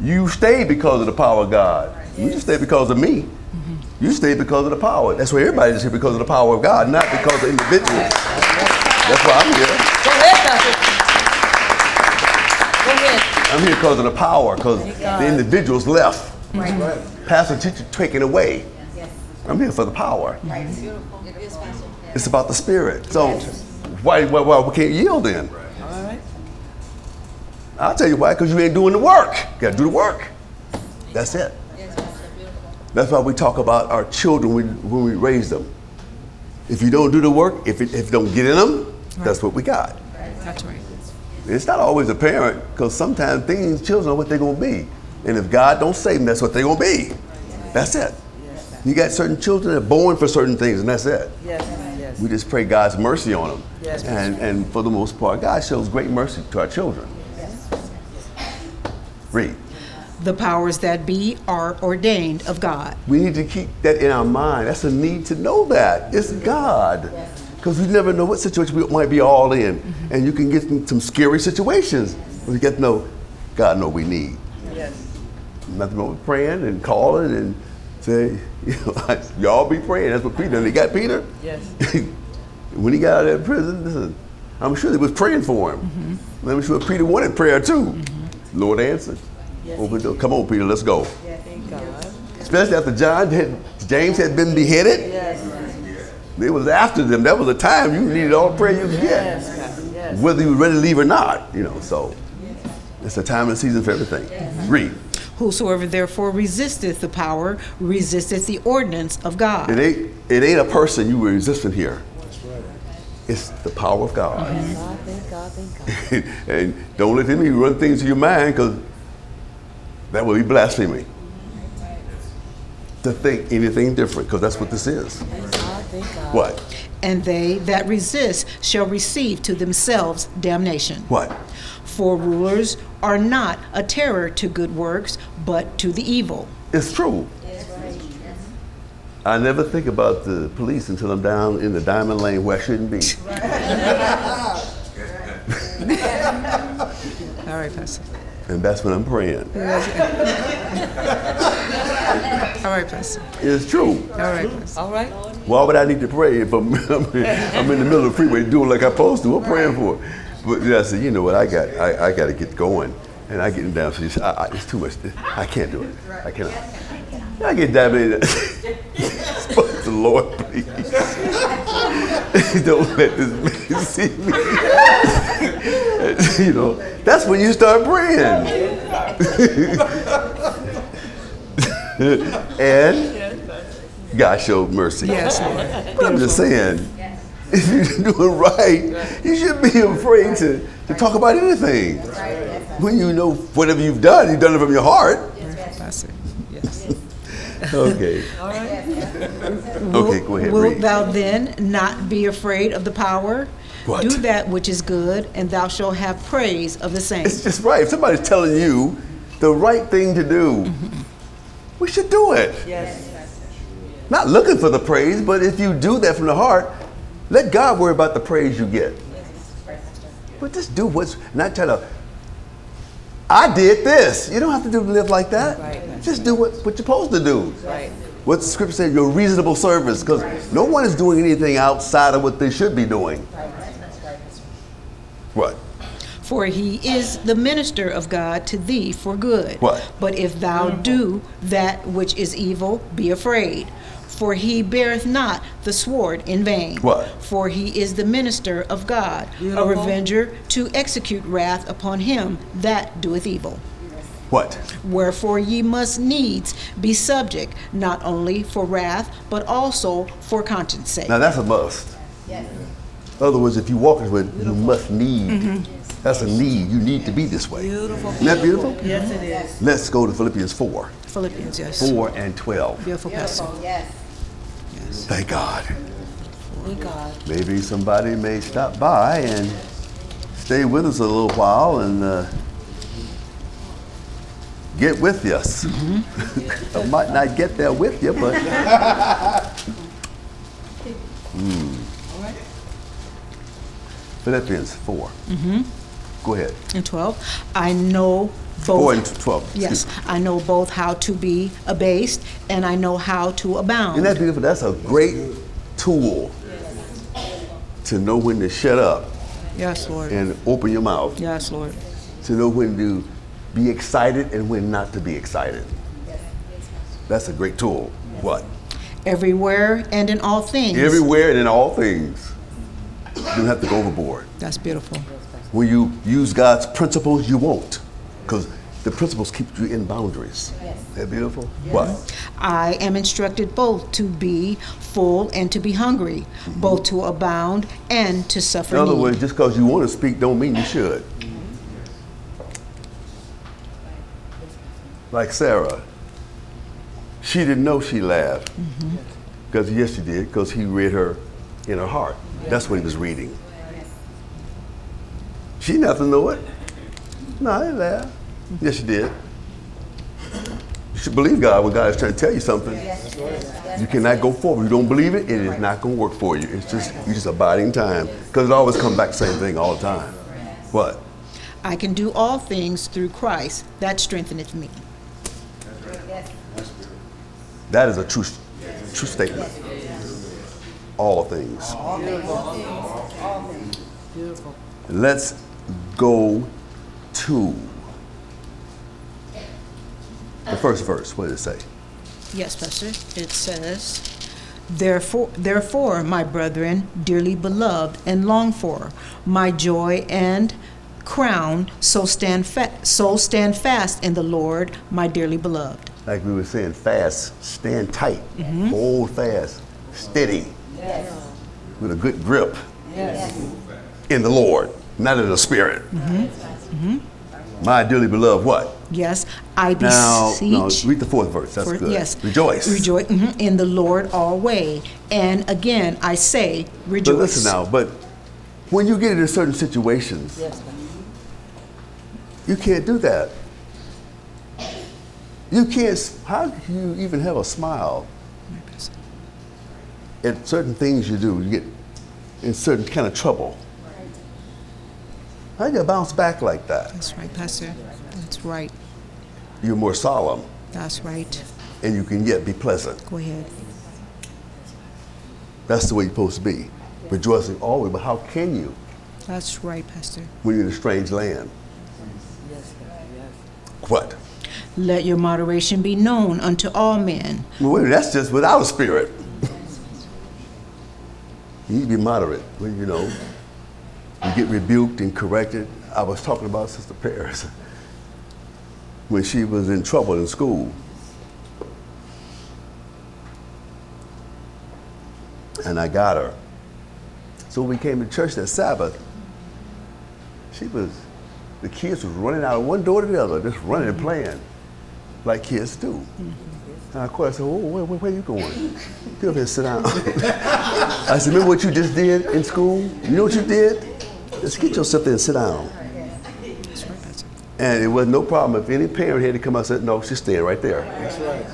You stayed because of the power of God. You just stayed because of me. You stayed because of the power. That's why everybody's here because of the power of God, not because of individuals. That's why I'm here. Go ahead, Go ahead. I'm here because of the power, because the individuals left. Pastor, teacher taken away. I'm here for the power. It's about the spirit. So why, why, why we can't yield then? All right. I'll tell you why, because you ain't doing the work. You got to do the work. That's it. That's why we talk about our children when, when we raise them. If you don't do the work, if it, if you don't get in them, that's what we got. That's right. It's not always a parent, because sometimes things, children are what they're going to be. And if God don't save them, that's what they're going to be. That's it. You got certain children that are born for certain things, and that's it. Yes, yes. We just pray God's mercy on them. Yes. And, and for the most part, God shows great mercy to our children. Read. The powers that be are ordained of God. We need to keep that in our mind. That's a need to know that. It's God. Because we never know what situation we might be all in. Mm-hmm. And you can get in some scary situations. We get to know God know we need. Yes. Nothing wrong with praying and calling and say, you [laughs] know, y'all be praying. That's what Peter done. They got Peter. Yes. [laughs] when he got out of that prison, listen, I'm sure they was praying for him. Mm-hmm. I'm sure Peter wanted prayer too. Mm-hmm. Lord answered. Yes, Open door. Come on, Peter, let's go. Thank God. Especially after John had, James had been beheaded. Yes. They was after them. That was a time you needed all the prayer you could get. Yes. Pastor. Yes. Whether you were ready to leave or not, you know, so it's a time and season for everything. Read. Whosoever therefore resisteth the power, resisteth the ordinance of God. It ain't it ain't a person you were resisting here. It's the power of God. God, thank God, thank God. [laughs] and don't let the enemy run things to your mind because that would be blasphemy. To think anything different, because that's what this is. Thank God, thank God. What? And they that resist shall receive to themselves damnation. What? For rulers are not a terror to good works, but to the evil. It's true. I never think about the police until I'm down in the diamond lane where I shouldn't be. [laughs] All right, Pastor. And that's when I'm praying. [laughs] All right, Pastor. It's true. All right, Pastor. All right. Why would I need to pray if I'm, [laughs] I'm, I'm in the middle of the freeway doing like I'm supposed to? I'm praying for it. But then I said, you know what? I got I, I got to get going, and I get down. So you say, I, I, it's too much. I can't do it. I cannot. I get down there. [laughs] Fuck the Lord, please. [laughs] Don't let this man [laughs] see me. [laughs] you know, that's when you start praying. and God showed mercy. Yes, Lord. But I'm just saying, if you're doing right, you shouldn't be afraid to, to talk about anything. When you know whatever you've done, you've done it from your heart. Pastor. Yes. Okay. All right. Okay, go ahead. Wilt Read. thou then not be afraid of the power? What? Do that which is good, and thou shalt have praise of the same. It's just right. If somebody's telling you the right thing to do, we should do it. Yes. Not looking for the praise, but if you do that from the heart, let God worry about the praise you get. But just do what's not try to. I did this. You don't have to do live like that. Right. Just do what, what you're supposed to do. Right. What the scripture says, your reasonable service, because no one is doing anything outside of what they should be doing. What? For he is the minister of God to thee for good. What? But if thou mm-hmm. do that which is evil, be afraid. For he beareth not the sword in vain. What? For he is the minister of God, a revenger to execute wrath upon him that doeth evil. What? Wherefore ye must needs be subject, not only for wrath, but also for conscience sake. Now that's a must. In other words, if you walk this way, you must need. Mm-hmm. That's a need. You need to be this way. Beautiful. Isn't that beautiful? Yes, it is. Let's go to Philippians 4. Philippians, yes. 4 and 12. Beautiful pastor. Thank God. Thank God. Maybe somebody may stop by and stay with us a little while and uh, get with us. [laughs] I might not get there with you, but. [laughs] Hmm. Philippians 4. Go ahead. And 12. I know both. 4 and 12. Yes, I know both how to be abased and I know how to abound. And that's beautiful? That's a great tool to know when to shut up yes, Lord. and open your mouth. Yes, Lord. to know when to be excited and when not to be excited. That's a great tool. What? Everywhere and in all things. Everywhere and in all things. You don't have to go overboard. That's beautiful. When you use God's principles, you won't. Because the principles keep you in boundaries. Isn't that beautiful? Yes. What? I am instructed both to be full and to be hungry, mm-hmm. both to abound and to suffer In other need. words, just because you want to speak don't mean you should. Mm-hmm. Like Sarah. She didn't know she laughed. Mm-hmm. Because, yes, she did, because he read her in her heart. That's what he was reading. She didn't to know it. No, I didn't laugh. Yes, she did. You should believe God when God is trying to tell you something. You cannot go forward. You don't believe it, it is not going to work for you. It's just you're just abiding time because it always comes back the same thing all the time. What? I can do all things through Christ that strengtheneth me. That is a true, true statement. All things. Beautiful. Let's go to the first verse. What does it say? Yes, Pastor. It says, Therefore, therefore, my brethren, dearly beloved and longed for, my joy and crown, so stand fa- so stand fast in the Lord, my dearly beloved. Like we were saying, fast, stand tight, mm-hmm. hold fast, steady, with a good grip in the Lord, not in the spirit. Mm-hmm. Mm-hmm. My dearly beloved, what? Yes, I beseech. Now, no, read the fourth verse. That's for- good. Yes. Rejoice. Rejoice mhm, in the Lord always. And again, I say, rejoice. But listen now, but when you get into certain situations, Yes, Pastor. you can't do that. You can't, how can you even have a smile at certain things you do? You get in certain kind of trouble. How do you bounce back like that? That's right, Pastor. That's right. You're more solemn That's right. and you can yet be pleasant. Go ahead. That's the way you're supposed to be. Rejoicing always, but how can you That's right, Pastor. when you're in a strange land? Yes. Yes. What? Let your moderation be known unto all men. Well, wait, that's just without a spirit. [laughs] you need to be moderate when you know you get rebuked and corrected. I was talking about Sister Paris [laughs] when she was in trouble in school. And I got her. So when we came to church that Sabbath, she was, the kids was running out of one door to the other, just running and playing like kids do. Mm-hmm. And of course, I said, oh, where, where, where you going? Get up here sit down. [laughs] I said, remember what you just did in school? You know what you did? Just get yourself there and sit down. That's right, Pastor. And it was no problem if any parent had to come out and say, no, she's staying right there. That's right.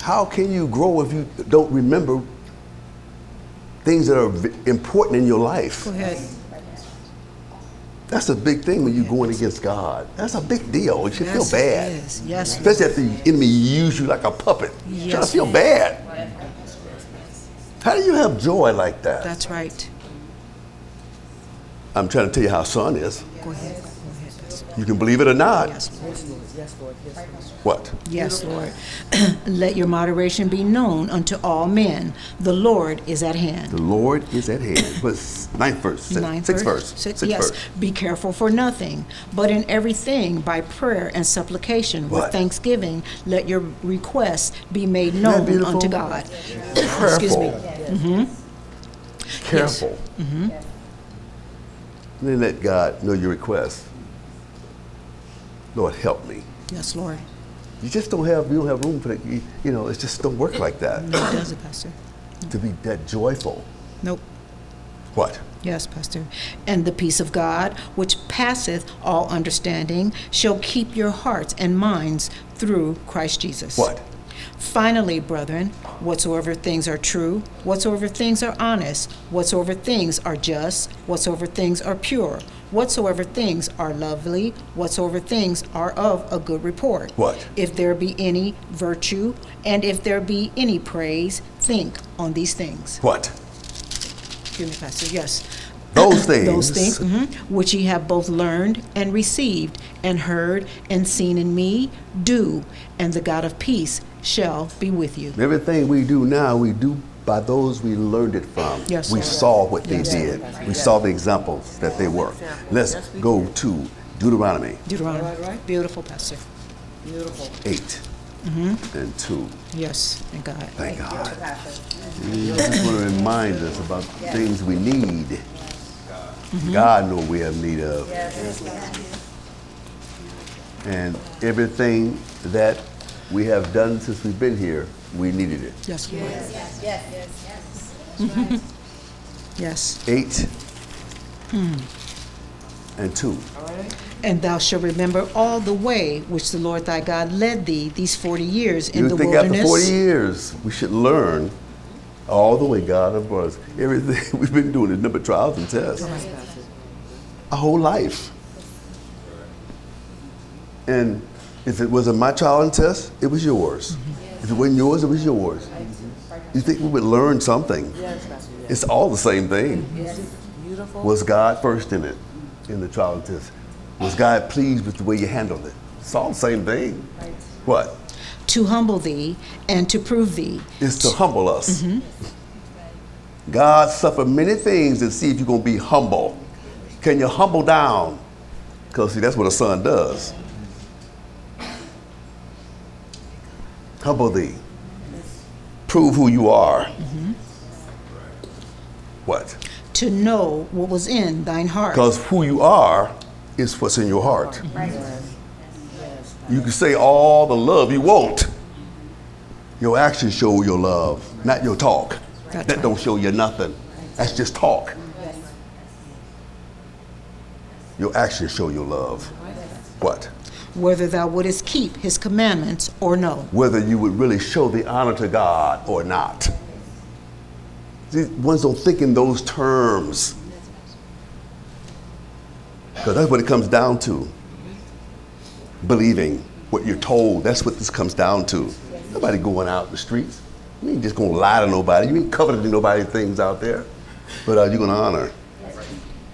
How can you grow if you don't remember things that are important in your life? Go ahead. That's a big thing when you're going against God. That's a big deal. You should Yes, feel bad. Yes. Especially if the enemy use you like a puppet. You trying to feel bad. How do you have joy like that? That's right. I'm trying to tell you how son is. Go ahead. You can believe it or not. Yes, Lord. Yes, Lord. Yes, Lord. What? Yes, Lord. [clears throat] Let your moderation be known unto all men. The Lord is at hand. The Lord is at hand. What's ninth verse? Sixth, Ninth sixth verse. Six- Sixth yes. verse. Be careful for nothing, but in everything by prayer and supplication with thanksgiving, let your requests be made known unto God. Careful. Excuse me. Careful. Yes. Mm-hmm. Then let God know your request. Lord, help me. Yes, Lord. You just don't have you don't have room for that. You, you know, it just don't work like that. No, it doesn't, Pastor. To be that joyful. Nope. What? Yes, Pastor. And the peace of God, which passeth all understanding, shall keep your hearts and minds through Christ Jesus. What? Finally, brethren, whatsoever things are true, whatsoever things are honest, whatsoever things are just, whatsoever things are pure, whatsoever things are lovely, whatsoever things are of a good report. What? If there be any virtue, and if there be any praise, think on these things. What? Excuse me, Pastor. Yes. [clears throat] Those things. Those things mhm, which ye have both learned and received and heard and seen in me, do, and the God of peace shall be with you. Everything we do now, we do by those we learned it from. Yes, we sir. saw what they Yes. did. We saw the examples that they were. Let's go to Deuteronomy Deuteronomy. Right, right. Beautiful, Pastor. Beautiful. 8 Mm-hmm. and 2. Yes, thank God. Thank God. You just want to remind us about things we need. Mm-hmm. God knows we have need of. And everything that we have done since we've been here, we needed it. Yes, Lord. Yes. yes. [laughs] Yes. 8 Hmm. and 2. And thou shalt remember all the way which the Lord thy God led thee these forty years in You the think wilderness. after 40 years, we should learn all the way God has brought us. Everything [laughs] we've been doing is number trials and tests. a whole life. And if it wasn't my challenge test, it was yours. Mm-hmm. If it wasn't yours, it was yours. You think we would learn something? Yes, Pastor. Yes. It's all the same thing. Is it beautiful? Was God first in it, in the challenge test? Was God pleased with the way you handled it? It's all the same thing. What? To humble thee and to prove thee. Is to humble us. Mm-hmm. God suffered many things to see if you're going to be humble. Can you humble down? Because, see, that's what a son does. Humble thee. Prove who you are. Mm-hmm. What? To know what was in thine heart. Because who you are is what's in your heart. You can say all the love you want. Your actions show your love, not your talk. That's that right. don't show you nothing. That's just talk. Your actions show your love. What? Whether thou wouldest keep his commandments or no. Whether you would really show the honor to God or not. See, ones don't think in those terms. Because that's what it comes down to. Believing what you're told. That's what this comes down to. Nobody going out in the streets. You ain't just gonna lie to nobody. You ain't coveting nobody's things out there. But are you gonna honor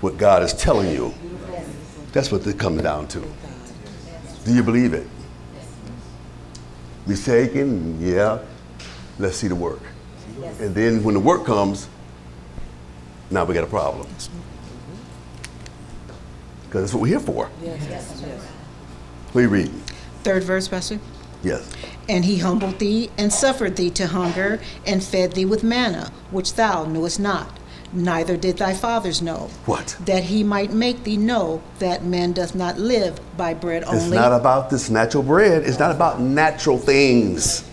what God is telling you? That's what it comes down to. Do you believe it? Mistaken? Yeah. Let's see the work. And then when the work comes, now we got a problem. Mm-hmm. Because that's what we're here for. Yes, yes, yes. What are you reading? Third verse, Pastor. Yes. And he humbled thee and suffered thee to hunger and fed thee with manna, which thou knewest not, neither did thy fathers know. What? That he might make thee know that man doth not live by bread only. It's not about this natural bread. It's not about natural things.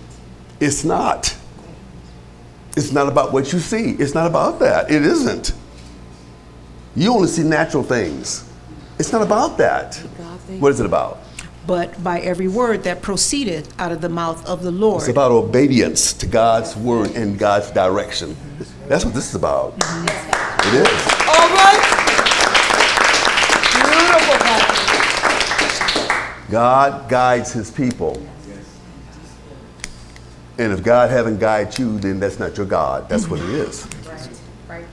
It's not. It's not about what you see. It's not about that. It isn't. You only see natural things. It's not about that. What is it about? but by every word that proceedeth out of the mouth of the Lord. It's about obedience to God's word and God's direction. That's what this is about. Mm-hmm. It is. All right. Beautiful, God guides his people. And if God haven't guided you, then that's not your God. That's what it is. Right. Right.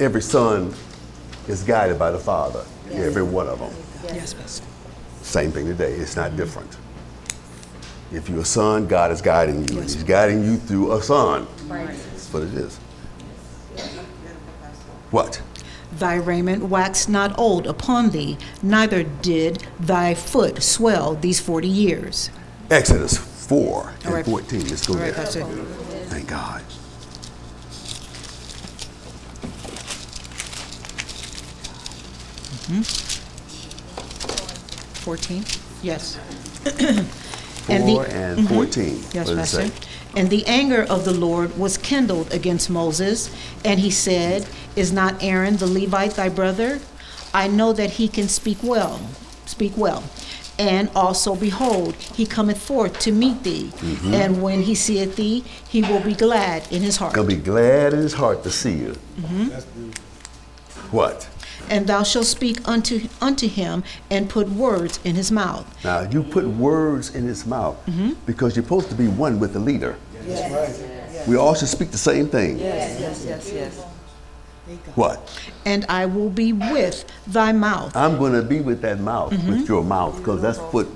Every son is guided by the Father. Every one of them. Yes, Pastor. Same thing today. It's not different. If you're a son, God is guiding you. He's guiding you through a son. That's what it is. What? Thy raiment waxed not old upon thee, neither did thy foot swell these forty years. Exodus 4 and right. 14. Let's go All right, there. Pastor. Thank God. Hmm. Fourteen? Yes. [clears throat] And the- 4 and 14. Yes, what does it Pastor. say? And the anger of the Lord was kindled against Moses, and he said, Is not Aaron the Levite thy brother? I know that he can speak well, speak well. And also, behold, he cometh forth to meet thee, Mm-hmm. and when he seeth thee, he will be glad in his heart. He'll be glad in his heart to see you. That's beautiful. What? And thou shalt speak unto unto him, and put words in his mouth. Now, you put words in his mouth Mm-hmm. because you're supposed to be one with the leader. That's right. We all should speak the same thing. Yes, yes, yes, yes. What? And I will be with thy mouth. I'm going to be with that mouth, Mm-hmm. with your mouth, because that's what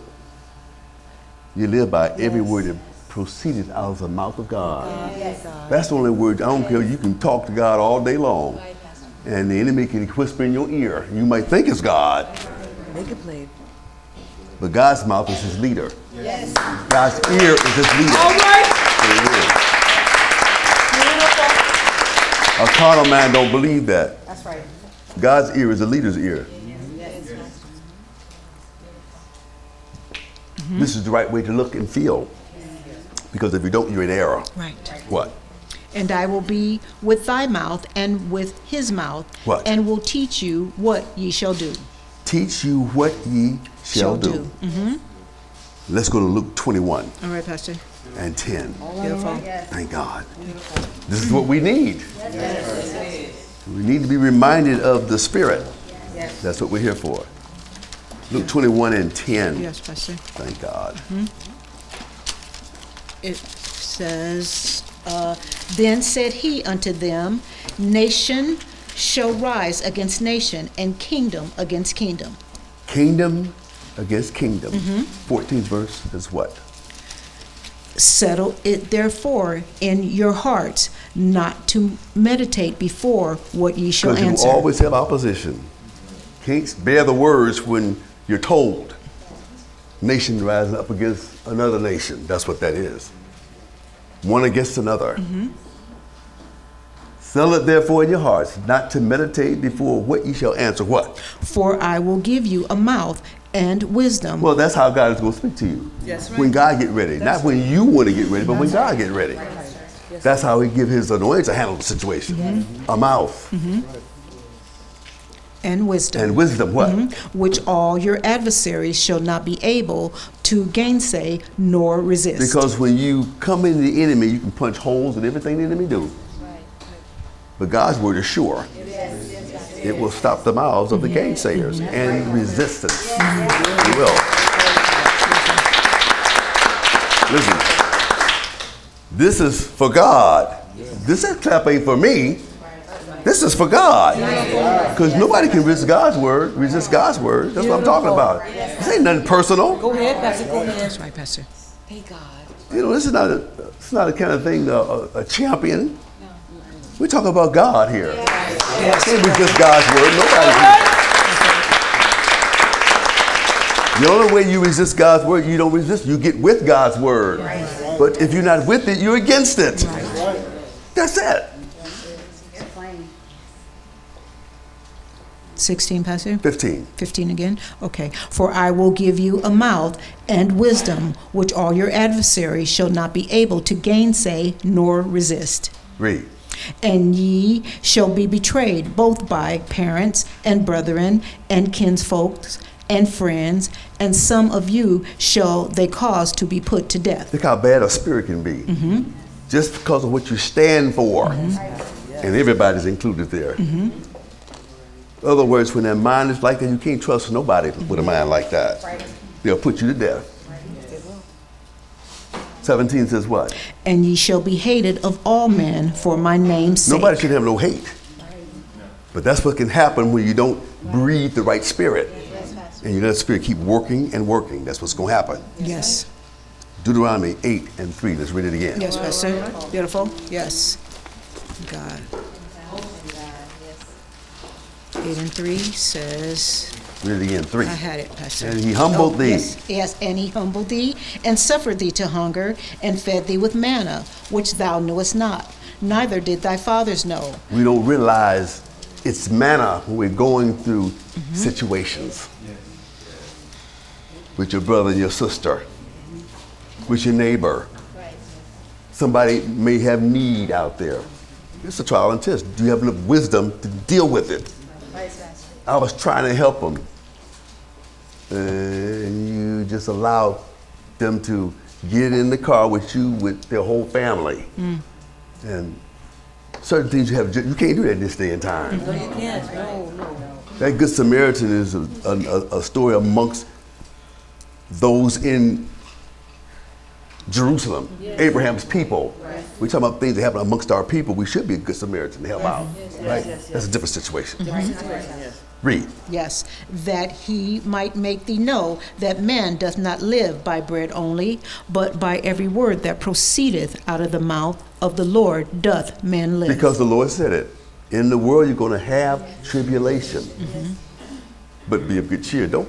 you live by. Every word that proceeded out of the mouth of God. That's the only word. I don't care. You can talk to God all day long, and the enemy can whisper in your ear. You might think it's God, Make it plain. But God's mouth is his leader. Yes. God's ear is his leader. All right. It is. Beautiful. A carnal man don't believe that. That's right. God's ear is a leader's ear. Mm-hmm. This is the right way to look and feel. Because if you don't, you're in error. Right. What? And I will be with thy mouth and with his mouth. What? And will teach you what ye shall do. Teach you what ye shall, do. Mm-hmm. Let's go to Luke 21 All right, Pastor. and 10. Beautiful. Thank God. This is what we need. Yes. We need to be reminded of the Spirit. Yes. That's what we're here for. Luke 21 and 10. Yes, Pastor. Thank God. Hmm. It says, uh, Then said he unto them, Nation shall rise against nation, and kingdom against kingdom. Kingdom against kingdom. Mm-hmm. 14th verse is what? Settle it therefore in your hearts not to meditate before what ye shall Because you answer. always have opposition. Can't bear the words when you're told. Nation rising up against another nation. That's what that is. One against another. Mm-hmm. Settle it therefore in your hearts, not to meditate before what ye shall answer. What? For I will give you a mouth and wisdom. Well, that's how God is going to speak to you. That's When. God get ready, not when you want to get ready, but when God get ready. That's how He give His anointing to handle the situation. A mouth mm-hmm. and wisdom. and wisdom. What? Mm-hmm. which all your adversaries shall not be able to gainsay nor resist. Because when you come into the enemy, you can punch holes in everything the enemy do. But God's word is sure. It will stop the mouths of the gainsayers and resistance. It will. Listen, this is for God. This is clap ain't for me. This is for God. Because nobody can resist God's word, resist God's word. That's what I'm talking about. This ain't nothing personal. Go ahead, Pastor, go ahead. That's right, Pastor. Thank God. You know, this is not a, it's not a kind of thing, uh, a, a champion. We're talking about God here. Yes. Can't resist God's word. Nobody. The only way you resist God's word, you don't resist. You get with God's word. But if you're not with it, you're against it. That's it. 16, Pastor? 15. 15 again? Okay. For I will give you a mouth and wisdom, which all your adversaries shall not be able to gainsay nor resist. Read. And ye shall be betrayed both by parents and brethren and kinsfolks and friends, and some of you shall they cause to be put to death. Look how bad a spirit can be. Mm-hmm. Just because of what you stand for. Mm-hmm. And everybody's included there. Mm-hmm. In other words, when that mind is like that, you can't trust nobody with a mind like that. They'll put you to death. 17 says what? And ye shall be hated of all men for my name's sake. Nobody should have no hate. But that's what can happen when you don't breathe the right spirit. And you let the spirit keep working and working. That's what's going to happen. Yes. Deuteronomy 8 and 3. Let's read it again. Yes, Pastor. Beautiful. Yes. God. Eight and three says, Read it again. 3. I had it, Pastor. And he humbled Oh, thee. Yes, yes, and he humbled thee, and suffered thee to hunger, and fed thee with manna, which thou knewest not, neither did thy fathers know. we don't realize it's manna when we're going through mm-hmm. situations with your brother and your sister, with your neighbor. Somebody may have need out there. It's a trial and test. Do you have enough wisdom to deal with it? I was trying to help them, Uh, and you just allow them to get in the car with you with their whole family, mm. and certain things you have you can't do that in this day and time. No, you can't. No, no. That Good Samaritan is a, a, a story amongst those in Jerusalem, Abraham's people. We're talking about things that happen amongst our people. We should be a Good Samaritan to help out. right? That's a different situation. Read. Yes, that he might make thee know that man doth not live by bread only, but by every word that proceedeth out of the mouth of the Lord doth man live. Because the Lord said it. In the world, you're going to have tribulation. Mm-hmm. But be of good cheer. Don't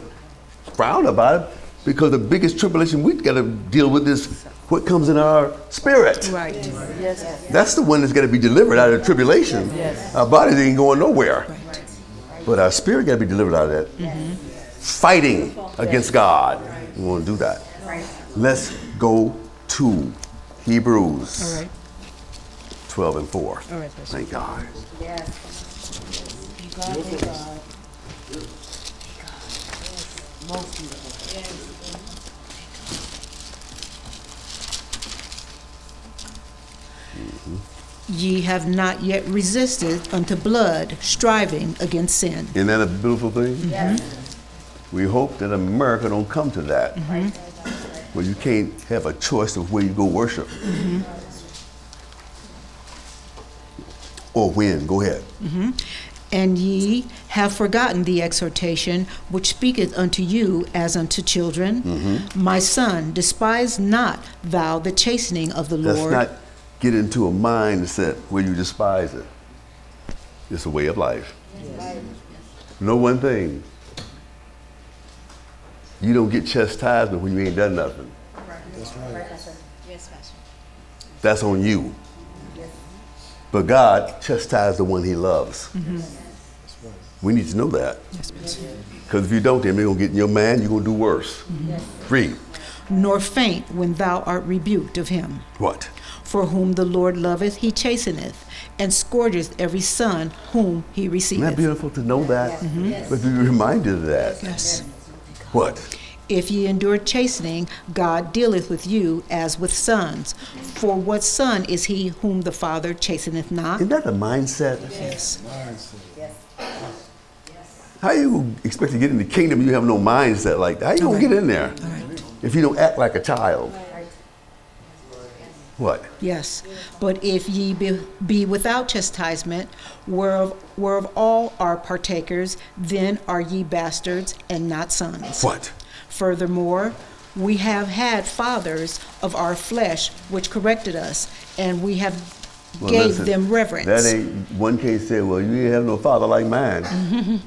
frown about it because the biggest tribulation we've got to deal with is what comes in our spirit. Right. Yes. That's the one that's got to be delivered out of tribulation. Yes. Our bodies ain't going nowhere. But our spirit got to be delivered out of that. Fighting against God. We want to do that. Let's go to Hebrews All right. 12 and 4. All right, Pastor. Thank God. Mm-hmm. Ye have not yet resisted unto blood, striving against sin. Isn't that a beautiful thing? Mm-hmm. We hope that America don't come to that, mm-hmm. where you can't have a choice of where you go worship. Mm-hmm. Or when. Go ahead. And ye have forgotten the exhortation which speaketh unto you as unto children. My son, despise not thou the chastening of the Let's Lord. Not get into a mindset where you despise it. It's a way of life. Know one thing. You don't get chastisement when you ain't done nothing. That's right. That's on you. But God chastises the one he loves. Mm-hmm. We need to know that. Because if you don't, then they're going to get in your man, you're going to do worse. Mm-hmm. Read. Nor faint when thou art rebuked of him. What? For whom the Lord loveth, he chasteneth, and scourgeth every son whom he receiveth. Isn't that beautiful to know that? Mm-hmm. But to be reminded of that. Yes. What? If ye endure chastening, God dealeth with you as with sons. For what son is he whom the Father chasteneth not? Isn't that a mindset? Yes. yes. How you expect to get in the kingdom if you have no mindset like that? How you going to get in there All right. if you don't act like a child? What? Yes. But if ye be, be without chastisement, whereof, whereof all are partakers, then are ye bastards and not sons. What? Furthermore, we have had fathers of our flesh which corrected us, and we have Well, gave listen, them reverence. That ain't one case said, well, you ain't have no father like mine. [laughs]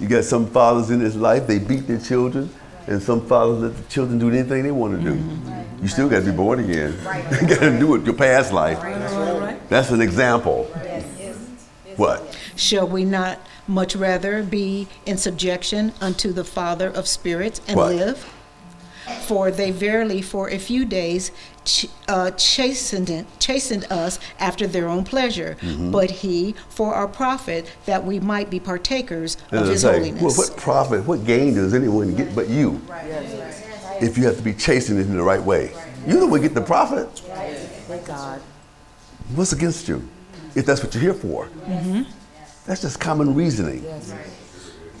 you got some fathers in this life, they beat their children, and some fathers let the children do anything they want to do. Mm-hmm. You still got to be born again. [laughs] you got to do it your past life. That's an example. What? Shall we not much rather be in subjection unto the Father of spirits and What? live? For they verily for a few days ch- uh, chastened, chastened us after their own pleasure, Mm-hmm. but he for our profit, that we might be partakers And of his say, holiness. well, what profit, what gain does anyone get but you? If you have to be chastened in the right way. You the one get the profit. Thank God. What's against you? If that's what you're here for. Mm-hmm. That's just common reasoning. If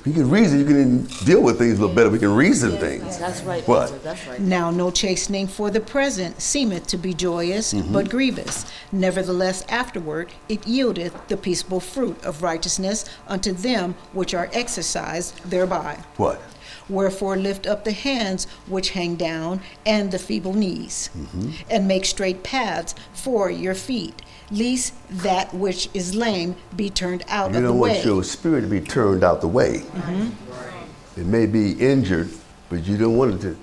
you can reason, you can deal with things a little better. We can reason things. That's right. What? That's right. Now no chastening for the present seemeth to be joyous, Mm-hmm. but grievous. Nevertheless afterward it yieldeth the peaceable fruit of righteousness unto them which are exercised thereby. What? Wherefore lift up the hands which hang down, and the feeble knees, Mm-hmm. and make straight paths for your feet, lest that which is lame be turned out You of the way. You don't way. want your spirit to be turned out the way. It may be injured, but you don't want it to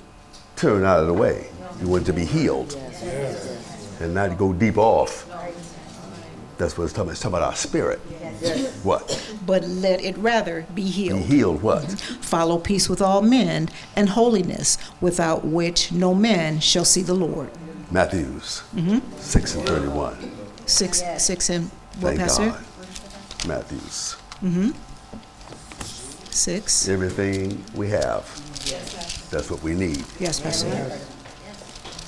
turn out of the way. You want it to be healed and not go deep off. That's what it's talking about. It's talking about our spirit. What? But let it rather be healed. Be healed. healed what? Mm-hmm. Follow peace with all men, and holiness, without which no man shall see the Lord. Matthews mm-hmm. 6 and 31. Six, six, and what, Thank Pastor? God. Matthews. Mm-hmm. Six. Everything we have. That's what we need. Yes, Pastor.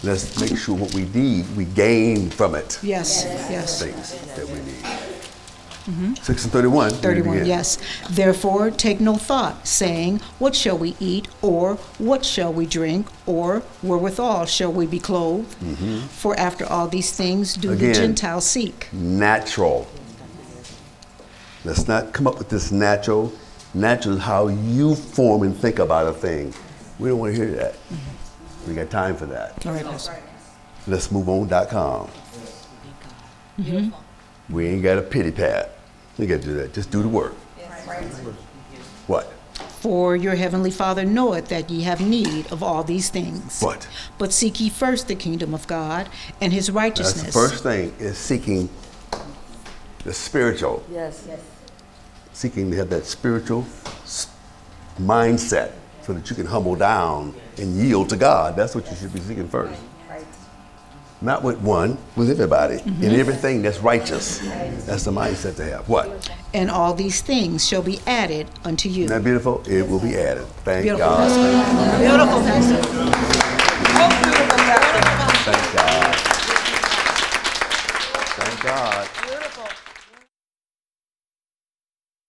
Let's make sure what we need, we gain from it. Yes, yes. Things that we need. Mm-hmm. 6 and 31. 31, yes. Therefore, take no thought, saying, What shall we eat, or what shall we drink, or wherewithal shall we be clothed? Mm-hmm. For after all these things do Mm-hmm. Again. the Gentiles seek. Natural. Let's not come up with this natural. Natural is how you form and think about a thing. We don't want to hear that. Mm-hmm. We got time for that. All right, Pastor. Let's move on.com. We ain't got a pity pat. We got to do that. Just do the work. What? For your heavenly Father knoweth that ye have need of all these things. What? But seek ye first the kingdom of God and his That's righteousness. the first thing is seeking the spiritual, Yes. yes. seeking to have that spiritual mindset so that you can humble down and yield to God. That's what you should be seeking first. Not with one, with everybody. In mm-hmm. everything that's righteous. That's the mindset to have. What? And all these things shall be added unto you. Isn't that beautiful? It will be added. Thank Beautiful, God. Beautiful, Pastor.